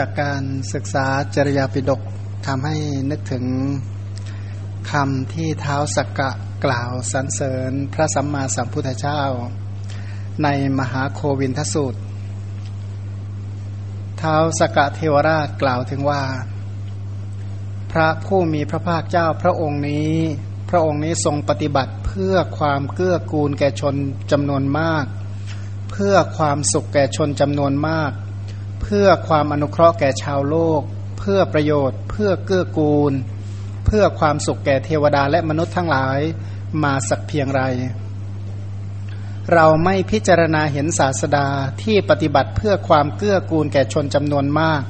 จากการศึกษาจริยาปิฎกทำให้นึกถึงคำที่เท้าสักกะกล่าวสรรเสริญพระสัมมาสัมพุทธเจ้า ในมหาโควินทสูตร เท้าสักกะเทวราชกล่าวถึงว่า พระผู้มีพระภาคเจ้าพระองค์นี้ พระองค์นี้ทรงปฏิบัติเพื่อความเกื้อกูลแก่ชนจำนวนมาก เพื่อความสุขแก่ชนจำนวนมาก เพื่อความอนุเคราะห์แก่ชาวโลก เพื่อประโยชน์ เพื่อเกื้อกูล เพื่อความสุขแก่เทวดาและมนุษย์ทั้งหลายมาสักเพียงไร เราไม่พิจารณาเห็นศาสดาที่ปฏิบัติเพื่อความเกื้อกูลแก่ชนจำนวนมาก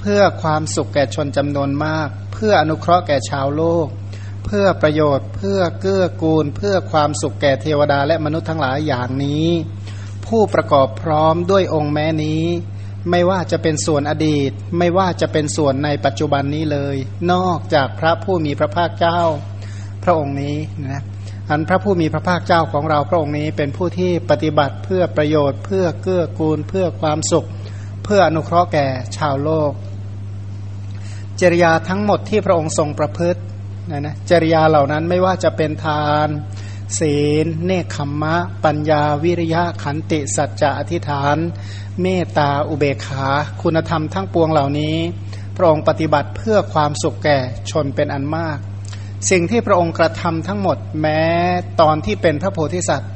เพื่อความสุขแก่ชนจำนวนมาก เพื่ออนุเคราะห์แก่ชาวโลก เพื่อประโยชน์ เพื่อเกื้อกูล เพื่อความสุขแก่เทวดาและมนุษย์ทั้งหลายอย่างนี้ ผู้ประกอบพร้อมด้วยองค์แม้นี้ ไม่ว่าจะเป็นส่วนอดีต ไม่ว่าจะเป็นส่วนในปัจจุบันนี้เลย นอกจากพระผู้มีพระภาคเจ้าพระองค์นี้นะอันพระผู้มีพระภาคเจ้าของเราพระองค์นี้เป็นผู้ที่ปฏิบัติเพื่อประโยชน์เพื่อเกื้อกูล เพื่อความสุข เพื่ออนุเคราะห์แก่ชาวโลก จริยาทั้งหมดที่พระองค์ทรงประพฤตินะนะจริยาเหล่านั้นไม่ว่าจะเป็นทาน ศีล เนคขมมะ ปัญญาวิริยะขันติสัจจะอธิษฐาน เมตตาอุเบกขา คุณธรรมทั้งปวงเหล่านี้ พระองค์ปฏิบัติเพื่อความสุขแก่ชนเป็นอันมาก สิ่งที่พระองค์กระทำทั้งหมด แม้ตอนที่เป็นพระโพธิสัตว์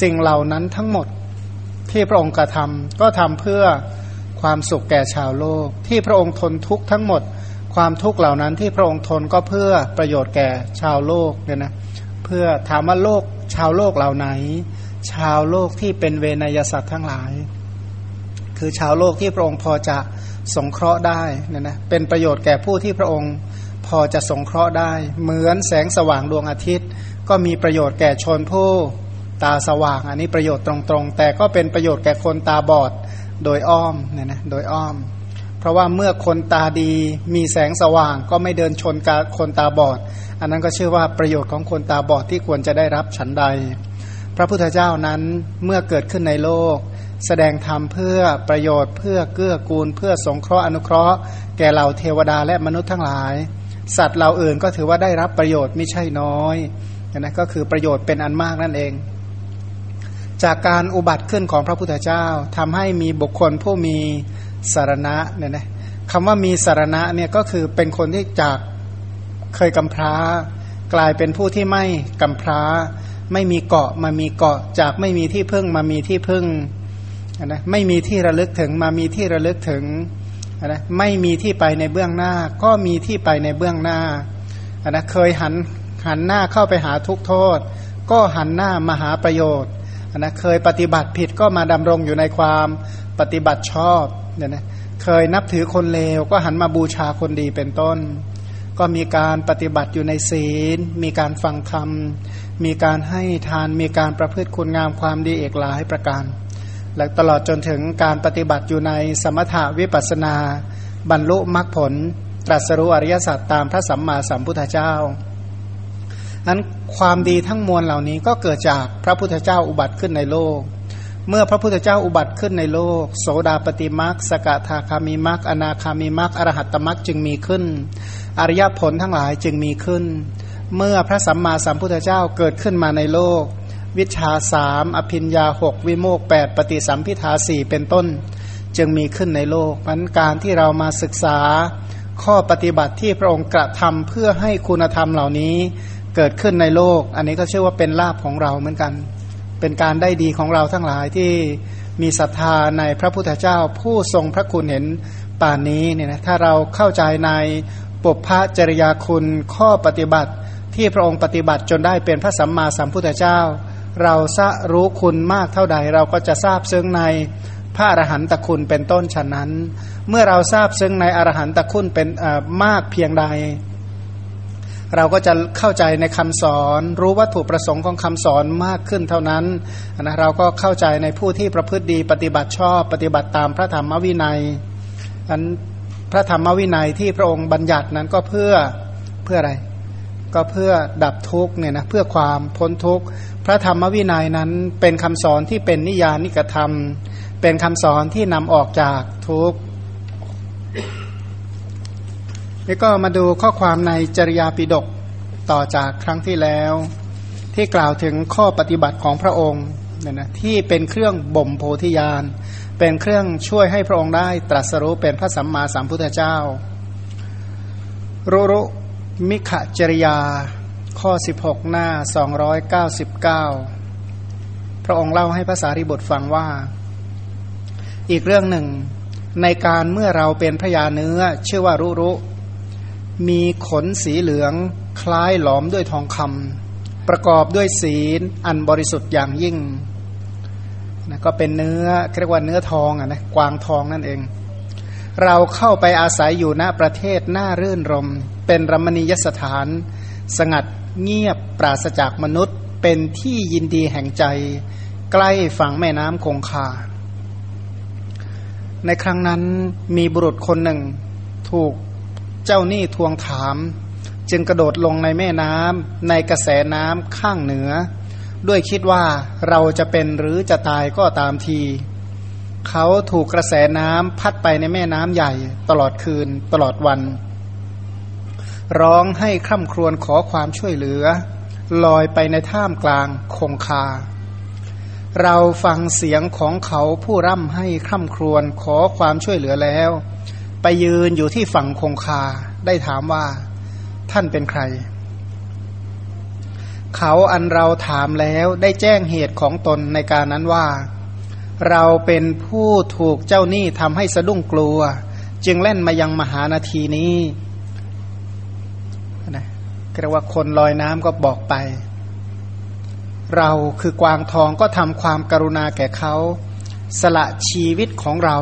สิ่งเหล่านั้นทั้งหมดที่พระองค์กระทำก็ทำเพื่อความสุขแก่ชาวโลก ที่พระองค์ทนทุกข์ทั้งหมด ความทุกข์เหล่านั้นที่พระองค์ทนก็เพื่อประโยชน์แก่ชาวโลกเนี่ยนะเพื่อถามว่าโลกชาวโลกเหล่าไหน ชาวโลกที่เป็นเวนยสัตว์ทั้งหลาย คือชาวโลกที่พระองค์พอจะสงเคราะห์ได้นะนะเป็นประโยชน์แก่ผู้ที่พระองค์พอจะสงเคราะห์ได้ เหมือนแสงสว่างดวงอาทิตย์ ก็มีประโยชน์แก่ชนผู้ตาสว่าง อันนี้ประโยชน์ตรงๆ แต่ก็เป็นประโยชน์แก่คนตาบอดโดยอ้อมเนี่ยนะโดยอ้อม เพราะว่าเมื่อคนตาดีมีแสงสว่าง ก็ไม่เดินชนกับคนตาบอด อันนั้นก็ชื่อว่าประโยชน์ของคนตาบอดที่ควรจะได้รับฉันใด พระพุทธเจ้านั้นเมื่อเกิดขึ้นในโลก แสดงธรรมเพื่อประโยชน์ เพื่อเกื้อกูล เพื่อสงเคราะห์อนุเคราะห์ แก่เหล่าเทวดาและมนุษย์ทั้งหลาย สัตว์เหล่าอื่นก็ถือว่าได้รับประโยชน์ไม่ใช่น้อยนะก็คือประโยชน์เป็นอันมากนั่นเองจากการอุบัติขึ้นของพระพุทธเจ้าทำให้มีบุคคลผู้มี สารณะเนี่ยนะคำว่ามีสารณะเนี่ยก็คือเป็นคนที่จากเคยกำพร้า กลายเป็นผู้ที่ไม่กำพร้า ไม่มีเกาะมามีเกาะจากไม่มีที่พึ่งมามีที่พึ่งนะไม่มีที่ระลึกถึงมามีที่ระลึกถึงนะไม่มีที่ไปในเบื้องหน้า ก็มีที่ไปในเบื้องหน้านะเคยหันหันหน้าเข้าไปหาทุกโทษ ก็หันหน้ามาหาประโยชน์นะเคยปฏิบัติผิดก็มาดำรงอยู่ในความ ปฏิบัติชอบเนี่ยนะเคยนับถือคนเลวก็หันมาบูชาคนดีเป็นต้น ก็มีการปฏิบัติอยู่ในศีล มีการฟังธรรม มีการให้ทาน มีการประพฤติคุณงามความดีเอกหลายประการ และตลอดจนถึงการปฏิบัติอยู่ในสมถาวิปัสนา บรรลุมรรคผล ตรัสรู้อริยสัจตามพระสัมมาสัมพุทธเจ้านั้นความดีทั้งมวลเหล่านี้ก็เกิดจากพระพุทธเจ้าอุบัติขึ้นในโลก เมื่อพระพุทธเจ้าอุบัติขึ้นในโลก โสดาปฏิมักสกทาคามิมักอนาคามิมักอรหัตตมักจึงมีขึ้น อริยผลทั้งหลายจึงมีขึ้น เมื่อพระสัมมาสัมพุทธเจ้าเกิดขึ้นมาในโลก วิชาสามอภินยาหกวิโมกแปดปฏิสัมพิทาสี่เป็นต้น จึงมีขึ้นในโลกมันการที่เรามาศึกษาข้อปฏิบัติที่พระองค์กระทำเพื่อให้คุณธรรมเหล่านี้เกิดขึ้นในโลก อันนี้ก็เชื่อว่าเป็นลาภของเราเหมือนกัน เป็นการได้ดีของเราทั้งหลายที่มีศรัทธาในพระพุทธเจ้า ผู้ทรงพระคุณเห็นป่านนี้เนี่ยนะถ้าเราเข้าใจในปุพพจริยาคุณข้อปฏิบัติ ที่พระองค์ปฏิบัติจนได้เป็นพระสัมมาสัมพุทธเจ้า เราสะรู้คุณมากเท่าใด เราก็จะทราบซึ้งในพระอรหันตคุณเป็นต้นฉะนั้น เมื่อเราทราบซึ้งในอรหันตคุณเป็นมากเพียงใด เราก็จะเข้าใจในคำสอน รู้วัตถุประสงค์ของคำสอนมากขึ้นเท่านั้นนะเราก็เข้าใจในผู้ที่ประพฤติดีปฏิบัติชอบ ปฏิบัติตามพระธรรมวินัยอันพระธรรมวินัยที่พระองค์บัญญัตินั้นก็เพื่อเพื่ออะไร ก็เพื่อดับทุกเนี่ยนะเพื่อความพ้นทุกพระธรรมวินัยนั้นเป็นคำสอนที่เป็นนิยานิกธรรม เป็นคำสอนที่นำออกจากทุกข์ นี่ก็มาดูข้อความในจริยาปิดกต่อจากครั้งที่แล้ว ที่กล่าวถึงข้อปฏิบัติของพระองค์เนี่ยนะที่เป็นเครื่องบ่มโพธิญาณ เป็นเครื่องช่วยให้พระองค์ได้ตรัสรู้เป็นพระสัมมาสัมพุทธเจ้า รุรุมิขจริยา ข้อ 16 หน้า 299 พระองค์เล่าให้ภาษาริบุตรฟังว่า อีกเรื่องหนึ่ง ในการเมื่อเราเป็นพระยาเนื้อชื่อว่ารุรุ มีขนสีเหลืองคล้ายหลอมด้วยทองคำประกอบด้วยศีลอันบริสุทธิ์อย่างยิ่งนะก็เป็นเนื้อเรียกว่าเนื้อทองอะนะกวางทองนั่นเอง เราเข้าไปอาศัยอยู่ณประเทศหน้ารื่นรม เป็นรมณียสถาน สงัดเงียบปราศจากมนุษย์ เป็นที่ยินดีแห่งใจ ใกล้ฝั่งแม่น้ำคงคา ในครั้งนั้นมีบุรุษคนหนึ่งถูก เจ้าหนี้ทวงถาม จึงกระโดดลงในแม่น้ำในกระแสน้ำข้างเหนือ ด้วยคิดว่าเราจะเป็นหรือจะตายก็ตามที เขาถูกกระแสน้ำพัดไปในแม่น้ำใหญ่ ตลอดคืนตลอดวัน ร้องให้คร่ำครวญขอความช่วยเหลือ ลอยไปในท่ามกลางคงคาเราฟังเสียงของเขาผู้ร่ำให้คร่ำครวญขอความช่วยเหลือแล้ว ไปยืนอยู่ที่ฝั่งคงคาได้ถามว่าท่านเป็นใคร เขาอันเราถามแล้วได้แจ้งเหตุของตนในการนั้นว่า เราเป็นผู้ถูกเจ้าหนี้ทำให้สะดุ้งกลัว จึงเล่นมายังมหานาทีนี้นะเรียกว่าคนลอยน้ำก็บอกไป เราคือกวางทองก็ทำความกรุณาแก่เขา สละชีวิตของเรา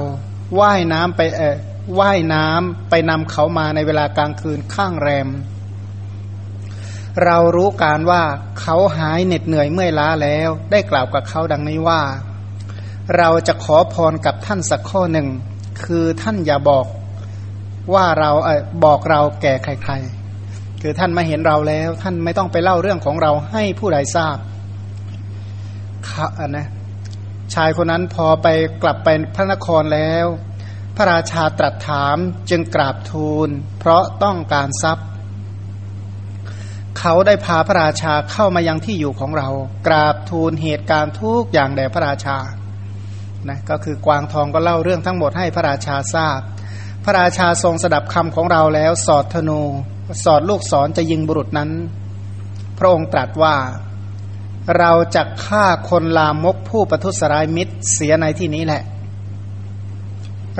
ว่ายน้ำไปเออ ว่ายน้ำไปนำเขามาในเวลากลางคืนข้างแรม เรารู้การว่าเขาหายเหน็ดเหนื่อยเมื่อยล้าแล้ว ได้กล่าวกับเขาดังนี้ว่า เราจะขอพรกับท่านสักข้อหนึ่ง คือท่านอย่าบอกว่าเราเออบอกเราแก่ใครๆ คือท่านมาเห็นเราแล้ว ท่านไม่ต้องไปเล่าเรื่องของเราให้ผู้ใดทราบนะชายคนนั้นพอไปกลับไปพระนครแล้ว ระราชาตรัสถามจึงกราบทูล เพราะต้องการทรัพย์ เขาได้พาพระราชาเข้ามายังที่อยู่ของเรา กราบทูลเหตุการณ์ทุกอย่างแด่พระราชานะก็คือกวางทองก็เล่าเรื่องทั้งหมดให้พระราชาทราบ พระราชาทรงสดับคำของเราแล้วสอดธนูสอดลูกศรจะยิงบุรุษนั้น พระองค์ตรัสว่าเราจะฆ่าคนลามกผู้ประทุษร้ายมิตรเสียในที่นี้แหละ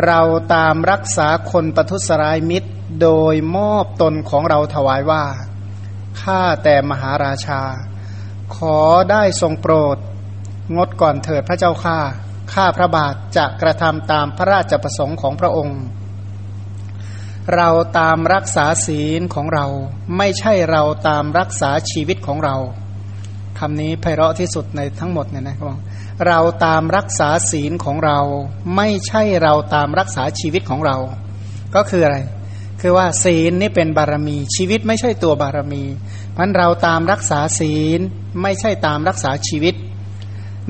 เราตามรักษาคนประทุษร้ายมิตร โดยมอบตนของเราถวายว่า ข้าแต่มหาราชา ขอได้ทรงโปรด งดก่อนเถิดพระเจ้าข้า ข้าพระบาทจะกระทำตามพระราชประสงค์ของพระองค์ เราตามรักษาศีลของเรา ไม่ใช่เราตามรักษาชีวิตของเราคำนี้ไพเราะที่สุดในทั้งหมดเนี่ยนะครับ เราตามรักษาศีลของเรา ไม่ใช่เราตามรักษาชีวิตของเรา ก็คืออะไร คือว่าศีลนี่เป็นบารมี ชีวิตไม่ใช่ตัวบารมีพันเราตามรักษาศีลไม่ใช่ตามรักษาชีวิต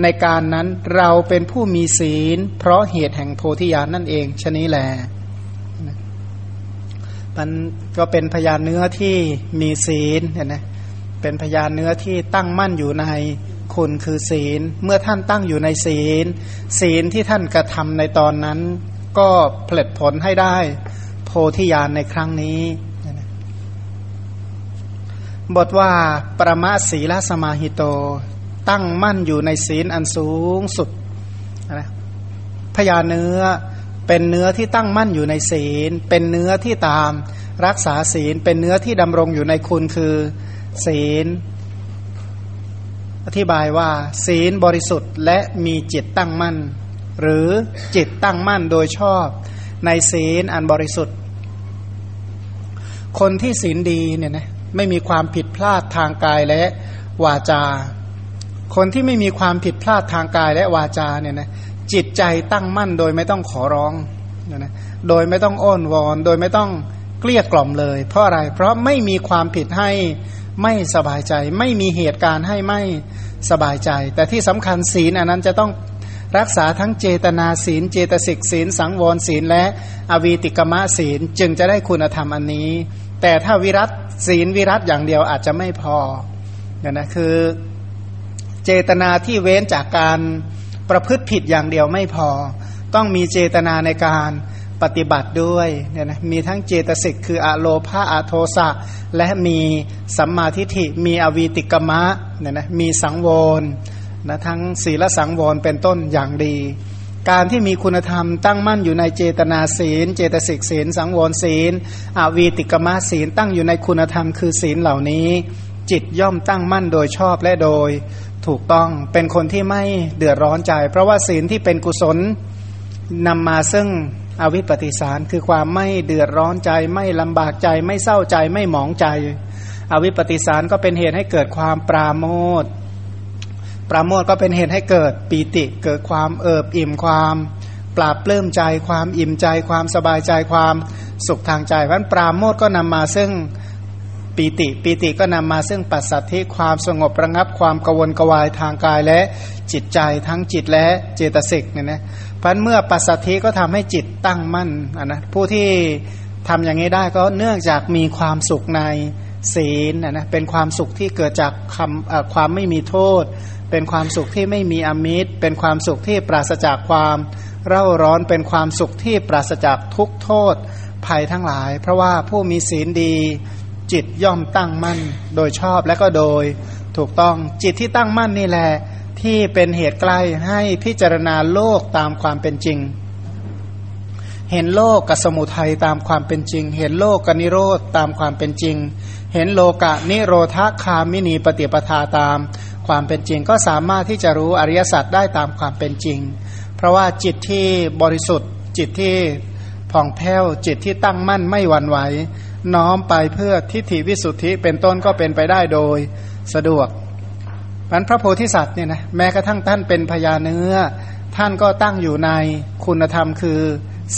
ในการนั้นเราเป็นผู้มีศีล เพราะเหตุแห่งโพธิญาณนั่นเองชนี้แหละมันก็เป็นพยานเนื้อที่มีศีลเห็นไหมเป็นพยานเนื้อที่ตั้งมั่นอยู่ใน คุณคือศีล เมื่อท่านตั้งอยู่ในศีล ศีลที่ท่านกระทำในตอนนั้น ก็ผลิตผลให้ได้ โพธิญาณในครั้งนี้ บทว่าประมาศีลสมาหิโต ตั้งมั่นอยู่ในศีลอันสูงสุดนะพยาเนื้อเป็นเนื้อที่ตั้งมั่นอยู่ในศีล เป็นเนื้อที่ตามรักษาศีล เป็นเนื้อที่ดำรงอยู่ในคุณคือศีล ธิบายว่าศีลบริสุทธิ์และมีจิตตั้งมั่น หรือจิตตั้งมั่นโดยชอบ ในศีลอันบริสุทธิ์ คนที่ศีลดีเนี่ยนะไม่มีความผิดพลาดทางกายและวาจา คนที่ไม่มีความผิดพลาดทางกายและวาจาเนี่ยนะจิตใจตั้งมั่นโดยไม่ต้องขอร้องนะโดยไม่ต้องอ้อนวอน โดยไม่ต้องเกลี้ยกล่อมเลย เพราะอะไร เพราะไม่มีความผิดให้ไม่สบายใจ ไม่มีเหตุการณ์ให้ไม่สบายใจ แต่ที่สำคัญศีลอันนั้นจะต้องรักษาทั้งเจตนาศีล เจตสิกศีล สังวรศีล และอวีติกมะศีลจึงจะได้คุณธรรมอันนี้ แต่ถ้าวิรัตศีลวิรัตอย่างเดียวอาจจะไม่พอเนี่ยนะคือเจตนาที่เว้นจากการประพฤติผิดอย่างเดียวไม่พอ ต้องมีเจตนาในการ ปฏิบัติด้วยเนี่ยนะมีทั้งเจตสิกคืออะโลภาอะโทสะและมีสัมมาทิฏฐิมีอวีติกมะเนี่ยนะมีสังวรนะทั้งศีลสังวรเป็นต้นอย่างดี การที่มีคุณธรรมตั้งมั่นอยู่ในเจตนาศีล เจตสิกศีล สังวรศีลอวีติกมะศีลตั้งอยู่ในคุณธรรมคือศีลเหล่านี้ จิตย่อมตั้งมั่นโดยชอบและโดยถูกต้องเป็นคนที่ไม่เดือดร้อนใจ เพราะว่าศีลที่เป็นกุศลนำมาซึ่ง อวิปปิสารคือความไม่เดือดร้อนใจ ไม่ลำบากใจ ไม่เศร้าใจไม่หมองใจ อวิปปิสารก็เป็นเหตุให้เกิดความปราโมทปราโมทก็เป็นเหตุให้เกิดปีติ เกิดความเอิบอิ่มความปราบปลื้มใจความอิ่มใจ ความสบายใจความสุขทางใจเพราะปราโมทก็นำมาซึ่งปีติ ปีติก็นำมาซึ่งปัสสัทธิความสงบระงับความกวนกวายทางกายและจิตใจทั้งจิตและเจตสิกเนี่ยนะ พันเมื่อปัสสัทธิก็ทำให้จิตตั้งมั่นนะผู้ที่ทำอย่างนี้ได้ก็เนื่องจากมีความสุขในศีลนะนะเป็นความสุขที่เกิดจากคำความไม่มีโทษ เป็นความสุขที่ไม่มีอมิตร เป็นความสุขที่ปราศจากความเร่าร้อนเป็นความสุขที่ปราศจากทุกโทษภัยทั้งหลาย เพราะว่าผู้มีศีลดีจิตย่อมตั้งมั่น โดยชอบและก็โดยถูกต้องจิตที่ตั้งมั่นนี่แหละ ที่เป็นเหตุใกล้ให้พิจารณาโลกตามความเป็นจริง เห็นโลกกับสมุทัยตามความเป็นจริง เห็นโลกกับนิโรธตามความเป็นจริง เห็นโลกะนิโรธคามินีปฏิปทาตามความเป็นจริง ก็สามารถที่จะรู้อริยสัจได้ตามความเป็นจริง เพราะว่าจิตที่บริสุทธิ์ จิตที่ผ่องแผ้วจิตที่ตั้งมั่นไม่หวั่นไหวน้อมไปเพื่อทิฏฐิวิสุทธิเป็นต้นก็เป็นไปได้โดยสะดวก มันพระโพธิสัตว์เนี่ยนะแม้กระทั่งท่านเป็นพญาเนื้อ ท่านก็ตั้งอยู่ในคุณธรรมคือ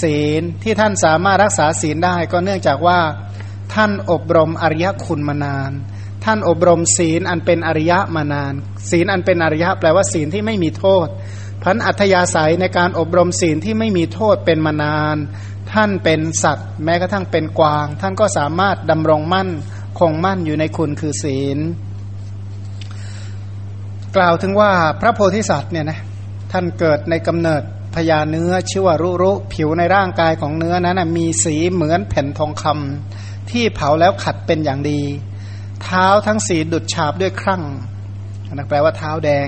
ศีลที่ท่านสามารถรักษาศีลได้ ก็เนื่องจากว่าท่านอบรมอริยคุณมานาน ท่านอบรมศีลอันเป็นอริยะมานาน ศีลอันเป็นอริยะแปลว่าศีลที่ไม่มีโทษพันอัธยาศัยในการอบรมศีลที่ไม่มีโทษเป็นมานาน ท่านเป็นสัตว์ แม้กระทั่งเป็นกวาง ท่านก็สามารถดำรงมั่นคงมั่นอยู่ในคุณคือศีล กล่าวถึงว่าพระโพธิสัตว์เนี่ยนะท่านเกิดในกำเนิดพญาเนื้อชื่อว่ารุรุผิวในร่างกายของเนื้อนั้นมีสีเหมือนแผ่นทองคำที่เผาแล้วขัดเป็นอย่างดี เท้าทั้งสีดุดฉาบด้วยครั่งนักแปลว่าเท้าแดง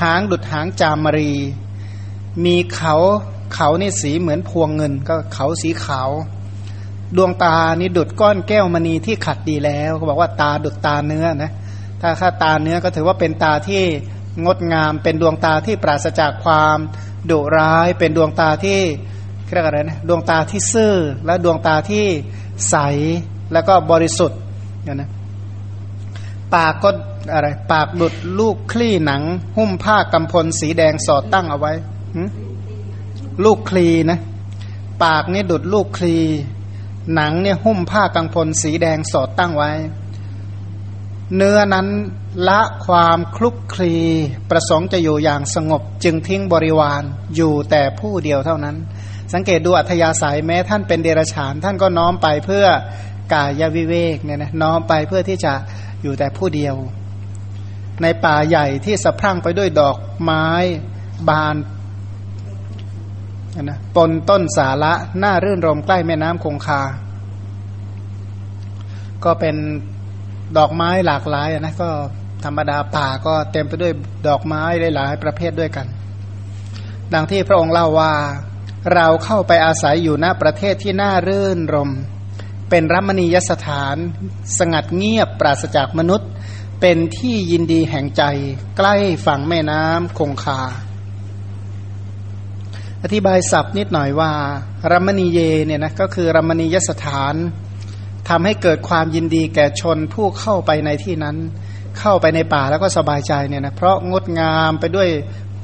หางดุดหางจามรี มีเขาเขานี่สีเหมือนพวงเงิน ก็เขาสีขาว ดวงตานี่ดุดก้อนแก้วมณีที่ขัดดีแล้วเขาบอกว่าตาดุดตาเนื้อนะ ถ้าค่าตาเนื้อก็ถือว่าเป็นตาที่งดงาม เป็นดวงตาที่ปราศจากความดุร้าย เป็นดวงตาที่เรียกอะไรนะดวงตาที่ซื่อและดวงตาที่ใสแล้วก็บริสุทธิ์เนี่ยนะปากก็อะไรปากดุดลูกคลี่หนัง หุ้มผ้ากำพลสีแดงสอดตั้งเอาไว้ลูกคลีนะ ปากนี่ดุดลูกคลี หนังเนี่ยหุ้มผ้ากังพลสีแดงสอดตั้งไว้ เนื้อนั้นละความคลุกคลีประสงค์จะอยู่อย่างสงบ จึงทิ้งบริวารอยู่แต่ผู้เดียวเท่านั้น สังเกตดูอัธยาศัยแม้ท่านเป็นเดรัจฉาน ท่านก็น้อมไปเพื่อกายวิเวกเนี่ยนะน้อมไปเพื่อที่จะอยู่แต่ผู้เดียว ในป่าใหญ่ที่สะพรั่งไปด้วยดอกไม้บานนะปนต้นสาระหน้ารื่นรมใกล้แม่น้ำคงคา ก็เป็น ดอกไม้หลากหลายนะก็ธรรมดาป่าก็เต็มไปด้วยดอกไม้หลายๆประเภทด้วยกัน ดังที่พระองค์เล่าว่าเราเข้าไปอาศัยอยู่ณประเทศที่น่ารื่นรม เป็นรัมณียสถาน สงัดเงียบปราศจากมนุษย์ เป็นที่ยินดีแห่งใจ ใกล้ฝั่งแม่น้ำคงคา อธิบายศัพท์นิดหน่อยว่า รัมณีเยเนี่ยนะก็คือรัมณียสถาน ทำให้เกิดความยินดีแก่ชนผู้เข้าไปในที่นั้น เข้าไปในป่าแล้วก็สบายใจเนี่ยนะเพราะงดงามไปด้วย